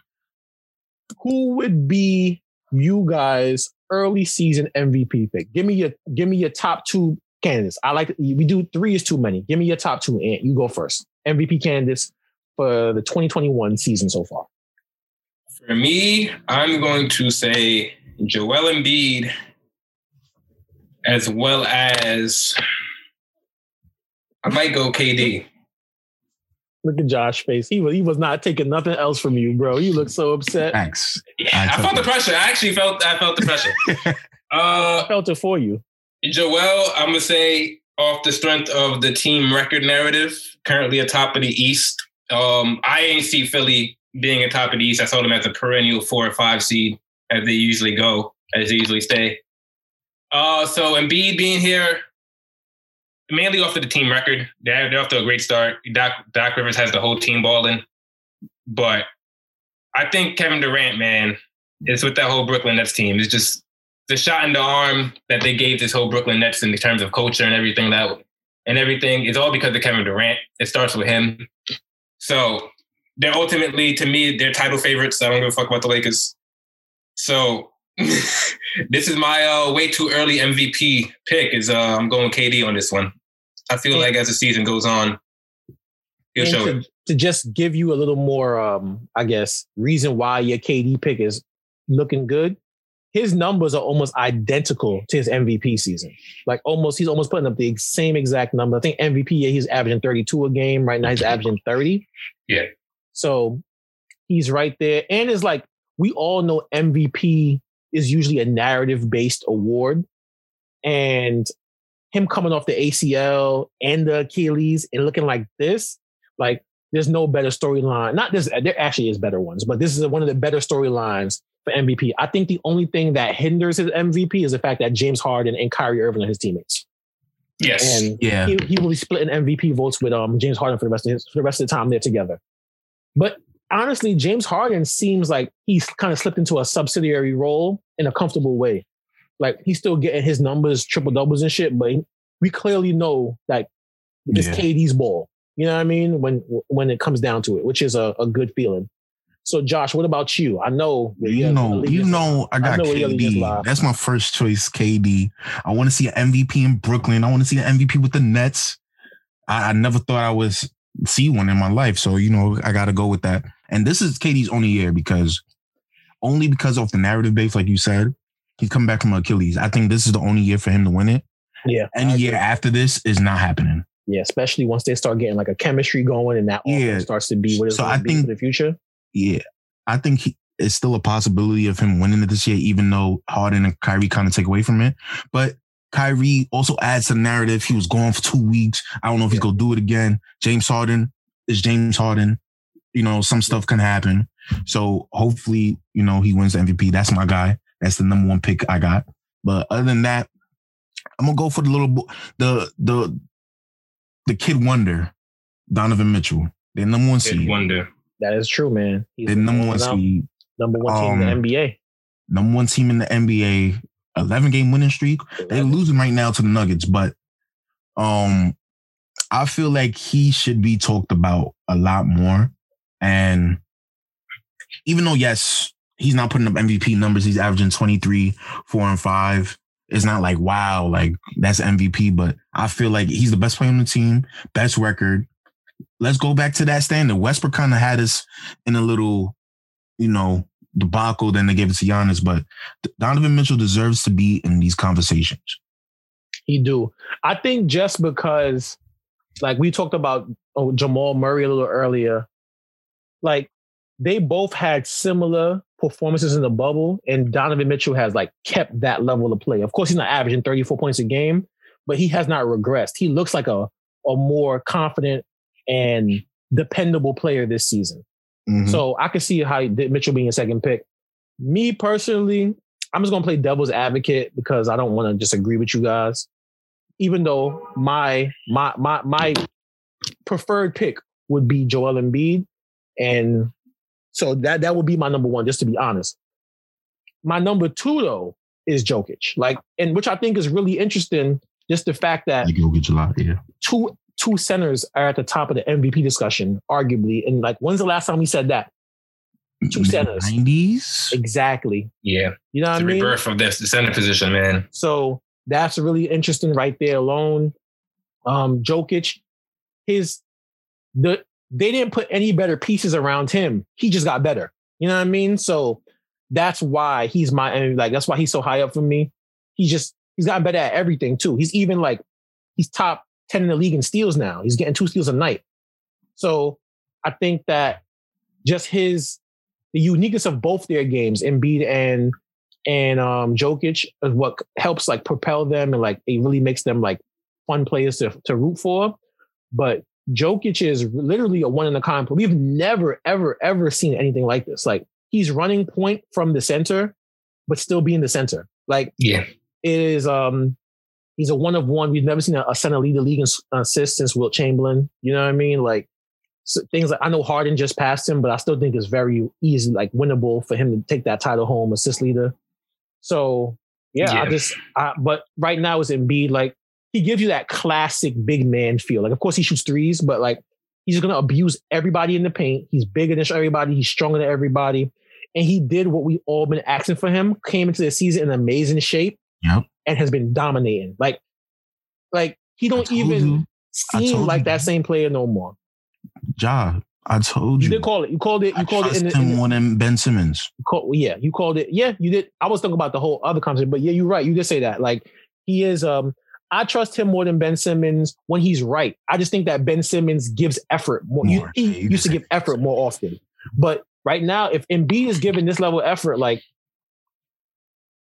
Who would be you guys early season MVP pick? Give me your give me your top two candidates. I like we do three is too many. Give me your top two, and you go first. MVP candidates for the 2021 season so far. For me, I'm going to say Joel Embiid, as well as I might go KD. Look at Josh's face. He was he was not taking nothing else from you, bro. You look so upset. Thanks. Yeah, I, I felt the pressure. I actually felt I felt the pressure. uh, I felt it for you. Joel, I'm gonna say off the strength of the team record narrative, currently atop of the East. Um, I ain't see Philly being atop of the East. I saw them as a perennial four or five seed, as they usually go, as they usually stay. Uh, so Embiid being here, mainly off of the team record. They're, they're off to a great start. Doc, Doc Rivers has the whole team balling. But I think Kevin Durant, man, is with that whole Brooklyn Nets team. It's just the shot in the arm that they gave this whole Brooklyn Nets in terms of culture and everything that and everything is all because of Kevin Durant. It starts with him. So they're ultimately, to me, they're title favorites. I don't give a fuck about the Lakers. So this is my uh, way too early MVP pick. Is uh, I'm going KD on this one. I feel like as the season goes on, he'll show to, it. To just give you a little more, um, I guess, reason why your KD pick is looking good his numbers are almost identical to his MVP season. Like almost, he's almost putting up the same exact number. I think MVP, yeah, he's averaging 32 a game. Right now, he's averaging 30. Yeah. So he's right there. And it's like, we all know MVP is usually a narrative based award. And him coming off the ACL and the Achilles and looking like this, like, there's no better storyline. Not this, there actually is better ones, but this is one of the better storylines for MVP. I think the only thing that hinders his MVP is the fact that James Harden and Kyrie Irving are his teammates. Yes. And yeah. he, he will be splitting MVP votes with um James Harden for the rest of his, for the rest of the time they're together. But honestly, James Harden seems like he's kind of slipped into a subsidiary role in a comfortable way. Like he's still getting his numbers, triple doubles and shit, but we clearly know that it's yeah. KD's ball. You know what I mean? When when it comes down to it, which is a, a good feeling. So, Josh, what about you? I know you know, you know, I got I KD. That's my first choice, KD. I want to see an MVP in Brooklyn. I want to see an MVP with the Nets. I, I never thought I was see one in my life, so you know, I got to go with that. And this is KD's only year because only because of the narrative base, like you said, he's coming back from Achilles. I think this is the only year for him to win it. Yeah. Any year after this is not happening. Yeah, especially once they start getting like a chemistry going and that yeah. starts to be what it's so I think, for the future yeah, I think he, it's still a possibility of him winning it this year, even though Harden and Kyrie kind of take away from it. But Kyrie also adds to the narrative. He was gone for two weeks. I don't know if he's gonna do it again. James Harden is James Harden. You know, some stuff can happen. So hopefully, you know, he wins the MVP. That's my guy. That's the number one pick I got. But other than that, I'm gonna go for the little the the the kid wonder, Donovan Mitchell, the number one kid seed. Wonder. That is true, man. He's the number one seed. Number one team um, in the NBA. Number one team in the NBA. 11 game winning streak. 11. They're losing right now to the Nuggets, but um, I feel like he should be talked about a lot more. And even though, yes, he's not putting up MVP numbers, he's averaging 23, four and five. It's not like, wow, like that's MVP, but I feel like he's the best player on the team, best record let's go back to that standard. Westbrook kind of had us in a little, you know, debacle. Then they gave it to Giannis, but Donovan Mitchell deserves to be in these conversations. He do. I think just because, like we talked about oh, Jamal Murray a little earlier, like they both had similar performances in the bubble, and Donovan Mitchell has like kept that level of play. Of course, he's not averaging 34 points a game, but he has not regressed. He looks like a a more confident and dependable player this season. Mm-hmm. So I can see how Mitchell being a second pick. Me personally, I'm just gonna play devil's advocate because I don't want to disagree with you guys. Even though my my my my preferred pick would be Joel Embiid, and so that that would be my number one. Just to be honest, my number two though is Jokic. Like, and which I think is really interesting. Just the fact that Jokic a lot, yeah. Two two centers are at the top of the MVP discussion, arguably. And like, when's the last time we said that? Two centers. 90s? Exactly. Yeah. You know what I mean? rebirth of this the center position, man. So that's really interesting right there alone. Um, Jokic, his the they didn't put any better pieces around him. He just got better. You know what I mean? So that's why he's my like that's why he's so high up for me. He just he's gotten better at everything too. He's even like he's top 10 in the league in steals now. He's getting two steals a night. So I think that just his the uniqueness of both their games, Embiid and and um Jokic, is what helps like propel them and like it really makes them like fun players to, to root for. But Jokic is literally a one in a kind. We've never, ever, ever seen anything like this. Like he's running point from the center, but still being the center. Like yeah, it is um he's a one of one. We've never seen a, a center lead the league in assists since Wilt Chamberlain. You know what I mean? Like so things like I know Harden just passed him, but I still think it's very easy, like winnable for him to take that title home, assist leader. So Yeah, yeah. I just, I, but right now it's Embiid. Like he gives you that classic big man feel. Like, of course, he shoots threes, but like he's going to abuse everybody in the paint. He's bigger than everybody. He's stronger than everybody. And he did what we all been asking for him. Came into the season in amazing shape. Yep. And has been dominating. Like, like he don't even you. seem like that same player no more. Ja, I told you. You did call it. You called it. You I called it in, the, in more than Ben Simmons. You called, yeah, you called it. Yeah, you did. I was thinking about the whole other conversation, but yeah, you're right. You did say that. Like he is. Um, I trust him more than Ben Simmons when he's right. I just think that Ben Simmons gives effort more. more he, he used to give effort more often, but right now, if Embiid is giving this level of effort, like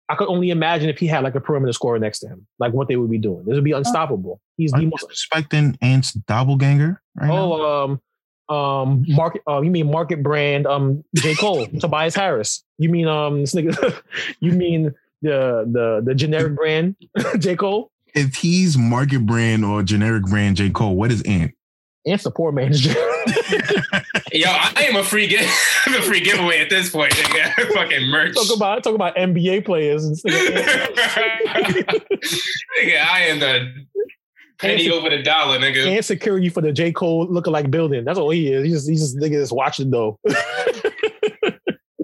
I could only imagine if he had like a perimeter scorer next to him, like what they would be doing. This would be unstoppable. He's the most expecting Ant's doppelganger. Right oh, now? um, um, market. Uh, you mean market brand? Um, J Cole, Tobias Harris. You mean um, this nigga? you mean the the the generic brand J Cole? If he's market brand or generic brand J Cole, what is Ant? Ant's the poor man's. Yo, I am a free give, a free giveaway at this point. Nigga. Fucking merch. Talk about talk about NBA players and stuff. nigga, I am the penny and over the dollar, nigga. And security for the J Cole lookalike building. That's all he is. He's just he's just nigga just watching though.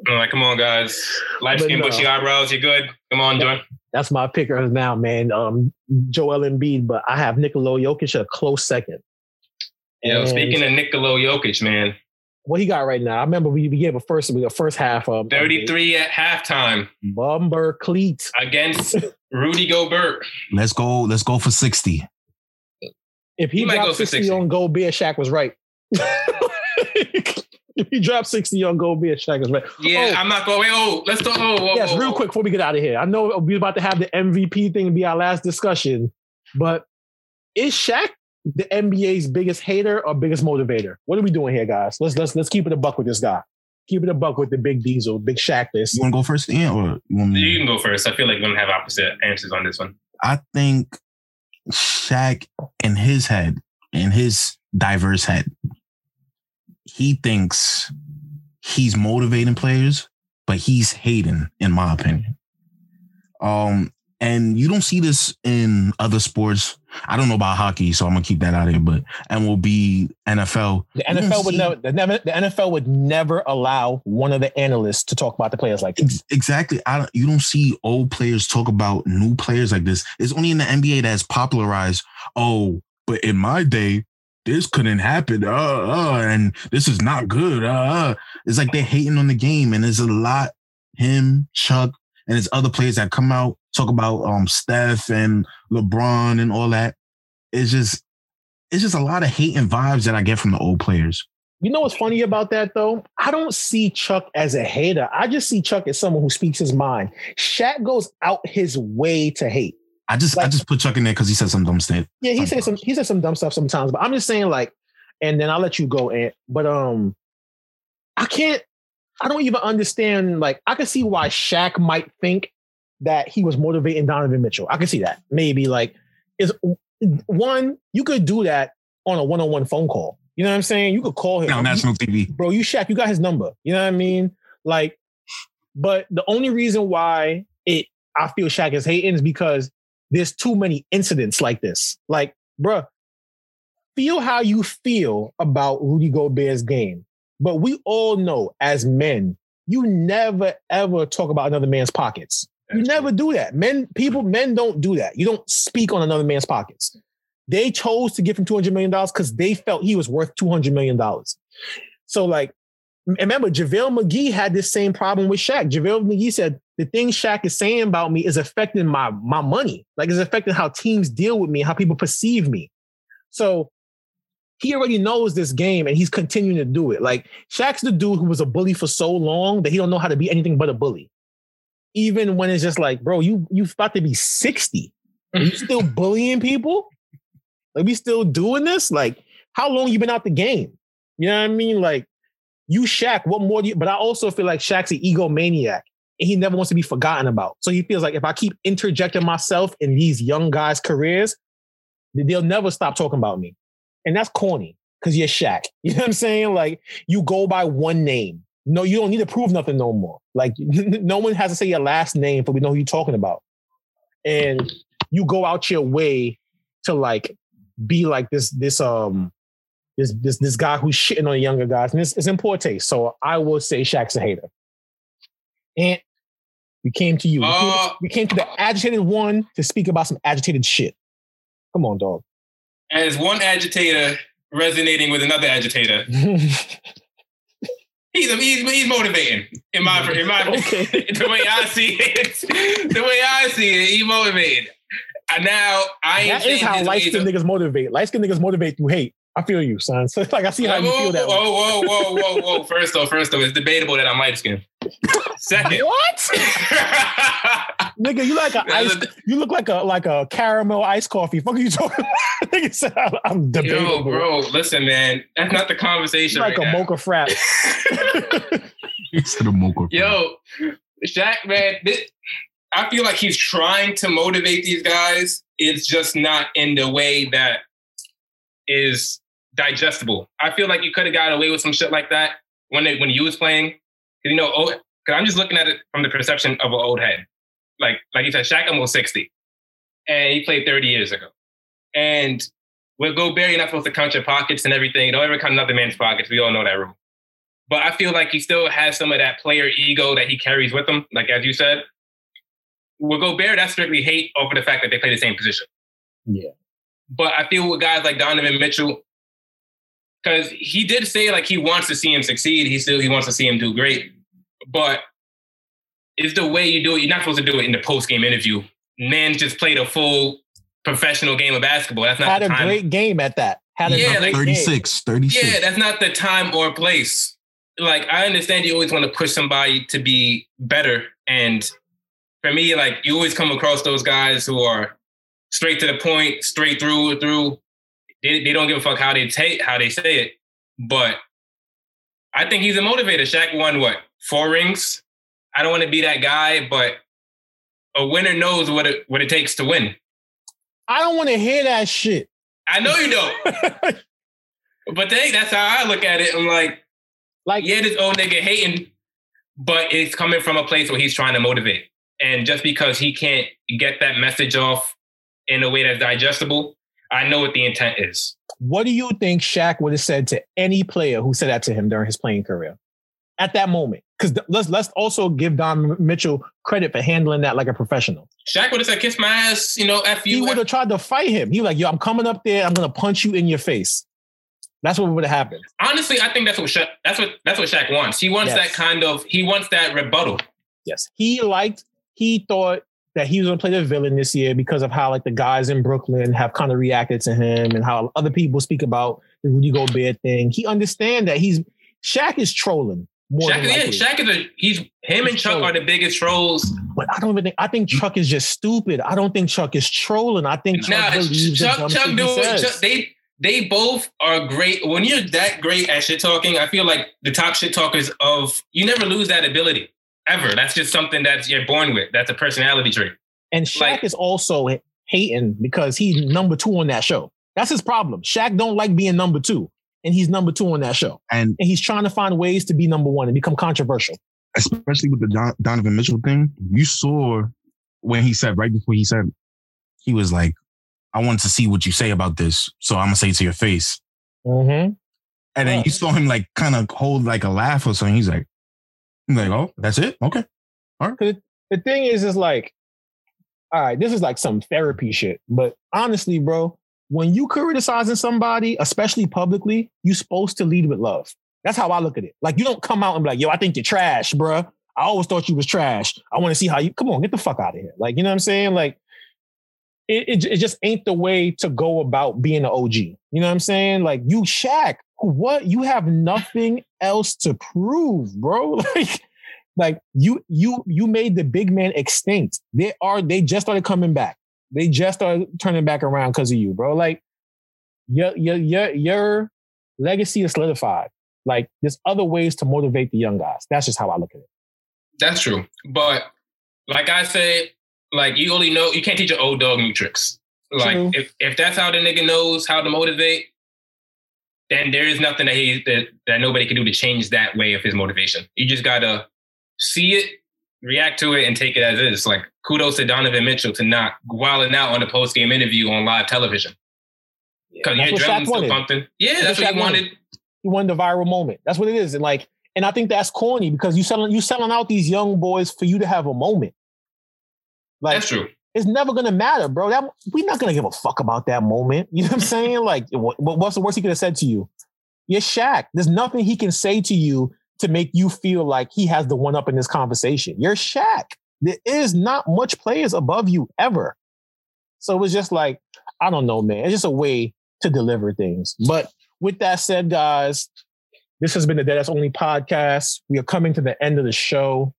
I'm like, come on, guys. Light skin, no. bushy eyebrows. You good? Come on, John. That's my picker now, man. Um, Joel Embiid, but I have Nikola Jokic a close second. Yo, speaking of Nikola Jokic, man. What he got right now? I remember we, we gave a first we got first half of 33 at halftime. Bumper cleat against Rudy Gobert. Let's go. Let's go for 60. If he, he dropped 60, 60 on Gobert, Shaq was right. if he dropped 60 on Gobert, Shaq was right. Yeah, oh, I'm not going. Oh, let's talk. Oh, whoa, yes, whoa, real whoa. quick before we get out of here. I know we're about to have the MVP thing be our last discussion, but is Shaq the NBA's biggest hater or biggest motivator? What are we doing here, guys? Let's let's let's keep it a buck with this guy. Keep it a buck with the big diesel, big Shaq. This. You want to go first, Ian, or you want me? You can go first. I feel like we're gonna have opposite answers on this one. I think Shaq in his head, in his diverse head, he thinks he's motivating players, but he's hating, in my opinion. Um, and you don't see this in other sports. I don't know about hockey, so I'm gonna keep that out of here. But and will be NFL. The NFL would see, never, the never, the NFL would never allow one of the analysts to talk about the players like this. Exactly. I don't, you don't see old players talk about new players like this. It's only in the NBA that's popularized. Oh, but in my day, this couldn't happen. Uh, uh, and this is not good. Uh, uh. It's like they're hating on the game, and there's a lot. Him, Chuck, and there's other players that come out talk about um Steph and LeBron and all that. It's just it's just a lot of hate and vibes that I get from the old players. You know what's funny about that though? I don't see Chuck as a hater. I just see Chuck as someone who speaks his mind. Shaq goes out his way to hate. I just like, I just put Chuck in there because he said some dumb stuff. Yeah, he said some he said some dumb stuff sometimes, but I'm just saying like, and then I'll let you go, Ant. But um, I can't. I don't even understand. Like, I can see why Shaq might think that he was motivating Donovan Mitchell. I can see that. Maybe like is one, you could do that on a one-on-one phone call. You know what I'm saying? You could call him on national TV. Bro, you Shaq, you got his number. You know what I mean? Like, but the only reason why it I feel Shaq is hating is because there's too many incidents like this. Like, bruh, feel how you feel about Rudy Gobert's game. But we all know as men, you never ever talk about another man's pockets. You never do that. Men, people, men don't do that. You don't speak on another man's pockets. They chose to give him $200 million because they felt he was worth $200 million. So, like, remember, JaVale McGee had this same problem with Shaq. JaVale McGee said, the thing Shaq is saying about me is affecting my, my money. Like, it's affecting how teams deal with me, how people perceive me. So, he already knows this game and he's continuing to do it. Like, Shaq's the dude who was a bully for so long that he don't know how to be anything but a bully even when it's just like, bro, you you about to be 60. Are you still bullying people? Like we still doing this? Like, how long you been out the game? You know what I mean? Like, you Shaq, what more do you but I also feel like Shaq's an egomaniac and he never wants to be forgotten about. So he feels like if I keep interjecting myself in these young guys' careers, they'll never stop talking about me. And that's corny because you're Shaq. You know what I'm saying? Like you go by one name. No, you don't need to prove nothing no more. Like no one has to say your last name, but we know who you're talking about. and you go out your way to like be like this this um this this this guy who's shitting on younger guys, and it's, it's in poor taste. So I will say Shaq's a hater. And we came to you. Uh, we, came, to the agitated one to speak about some agitated shit. Come on, dog. As one agitator resonating with another agitator. he's, he's he's motivating in my in my okay. the way I see it. The way I see it, he motivating. And now I ain't that is how light skinned niggas motivate. Light skinned niggas motivate through hate. I feel you, son. So it's like I see how whoa, you feel that. Whoa, whoa, whoa, whoa, whoa! First off, first off, it's debatable that I'm light skinned. Second, what? Nigga, you like a ice? You look like a like a caramel iced coffee. Fuck are you talking? About? Nigga said I'm debatable. Yo, bro, listen, man, that's not the conversation. like right a now. mocha frat. Instead of mocha. Yo, Shaq, man, this, I feel like he's trying to motivate these guys. It's just not in the way that is digestible. I feel like you could have got away with some shit like that when it, when you was playing. You know, oh, cause I'm just looking at it from the perception of an old head. Like like you said, Shaq almost 60. And he played 30 years ago. And with Gobert, you're not supposed to count your pockets and everything. Don't ever count another man's pockets. We all know that rule. But I feel like he still has some of that player ego that he carries with him, like as you said. With Gobert, that's strictly hate over the fact that they play the same position. Yeah. But I feel with guys like Donovan Mitchell, because he did say like he wants to see him succeed. He still he wants to see him do great. But it's the way you do it. You're not supposed to do it in the post game interview. Man just played a full professional game of basketball. That's not had a great game at that. Had a yeah, like, 36, 36. Yeah, that's not the time or place. Like I understand you always want to push somebody to be better. And for me, like you always come across those guys who are straight to the point, straight through through. They, they don't give a fuck how they take how they say it. But I think he's a motivator. Shaq won what four rings. I don't want to be that guy, but a winner knows what it what it takes to win. I don't want to hear that shit. I know you don't. but they, that's how I look at it. I'm like, like yeah, this old nigga hating, but it's coming from a place where he's trying to motivate. And just because he can't get that message off in a way that's digestible, I know what the intent is. What do you think Shaq would have said to any player who said that to him during his playing career at that moment? Because let's let's also give Don Mitchell credit for handling that like a professional. Shaq would have said, "Kiss my ass," you know. F you. He would have tried to fight him. He was like, "Yo, I'm coming up there. I'm gonna punch you in your face." That's what would have happened. Honestly, I think that's what Shaq, that's what that's what Shaq wants. He wants yes. that kind of he wants that rebuttal. Yes, he liked. He thought that he was going to play the villain this year because of how like the guys in Brooklyn have kind of reacted to him and how other people speak about the Rudy Gobert thing. He understand that he's Shaq is trolling. More Shaq, yeah, Shaq is a he's him and Chuck trolling. are the biggest trolls. But I don't even think I think Chuck is just stupid. I don't think Chuck is trolling. I think Chuck nah, believes Chuck, Chuck do Chuck, they they both are great. When you're that great at shit talking, I feel like the top shit talkers of you never lose that ability ever. That's just something that you're born with. That's a personality trait. And Shaq like, is also hating because he's number two on that show. That's his problem. Shaq don't like being number two, and he's number two on that show. And, and he's trying to find ways to be number one and become controversial. Especially with the Don- Donovan Mitchell thing, you saw when he said right before he said he was like, "I wanted to see what you say about this, so I'm gonna say it to your face." Mm-hmm. And then you saw him like kind of hold like a laugh or something. He's like, He's like, oh, that's it? Okay. All right. The thing is, is like, all right, this is like some therapy shit. But honestly, bro, when you criticizing somebody, especially publicly, you're supposed to lead with love. That's how I look at it. Like, you don't come out and be like, yo, I think you're trash, bro. I always thought you was trash. I want to see how you come on, get the fuck out of here. Like, you know what I'm saying? Like, it, it, it just ain't the way to go about being an OG. You know what I'm saying? Like, you Shaq, what? You have nothing else to prove, bro. Like, like you you you made the big man extinct. They are they just started coming back. They just are turning back around because of you, bro. Like your your your your legacy is solidified. Like there's other ways to motivate the young guys. That's just how I look at it. That's true. But like I said, like you only know you can't teach an old dog new tricks. Like true. if, if that's how the nigga knows how to motivate, then there is nothing that he that, that nobody can do to change that way of his motivation. You just gotta see it, react to it, and take it as is. Like kudos to Donovan Mitchell to not wilding out on the post game interview on live television. Because yeah, your adrenaline's still pumping. Yeah, that's, that's what, what he wanted. wanted. He wanted the viral moment. That's what it is. And like, and I think that's corny because you selling you selling out these young boys for you to have a moment. Like, that's true. It's never gonna matter, bro. That we're not gonna give a fuck about that moment. You know what I'm saying? Like, what, what's the worst he could have said to you? You're Shaq. There's nothing he can say to you to make you feel like he has the one up in this conversation. You're Shaq. There is not much players above you ever. So it was just like, I don't know, man. It's just a way to deliver things. But with that said, guys, this has been the Deadass Only podcast. We are coming to the end of the show.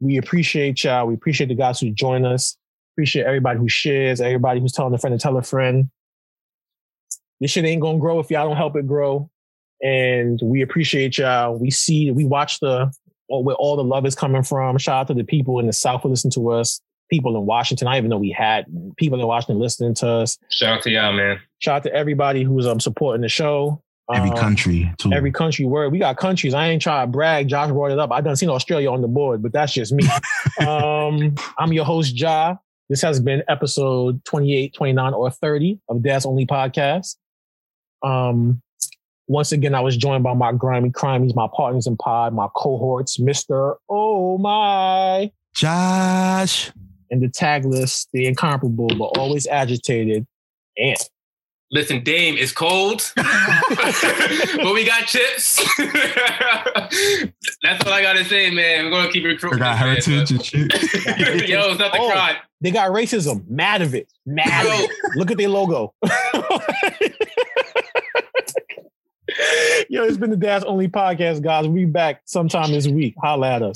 We appreciate y'all. We appreciate the guys who join us. Appreciate everybody who shares, everybody who's telling a friend to tell a friend. This shit ain't gonna grow if y'all don't help it grow. And we appreciate y'all. We see, we watch the where all the love is coming from. Shout out to the people in the South who listen to us. People in Washington. I even know we had people in Washington listening to us. Shout out to y'all, man. Shout out to everybody who's um supporting the show. Every um, country, too. Every country word. We got countries. I ain't trying to brag. Josh brought it up. I done seen Australia on the board, but that's just me. um, I'm your host, Ja. This has been episode 28, 29, or 30 of Dad's Only Podcast. Um, once again, I was joined by my grimy crimies, my partners in pod, my cohorts, Mr. Oh my Josh. And the tagless, the incomparable, but always agitated. And listen, Dame is cold, but we got chips. That's all I gotta say, man. We're gonna keep recruiting. Got heritage and shit. Yo, it's not the oh, crime. They got racism. Mad of it. Mad of it. Look at their logo. Yo, it's been the Dad's Only Podcast, guys. We back sometime this week. Holla at us.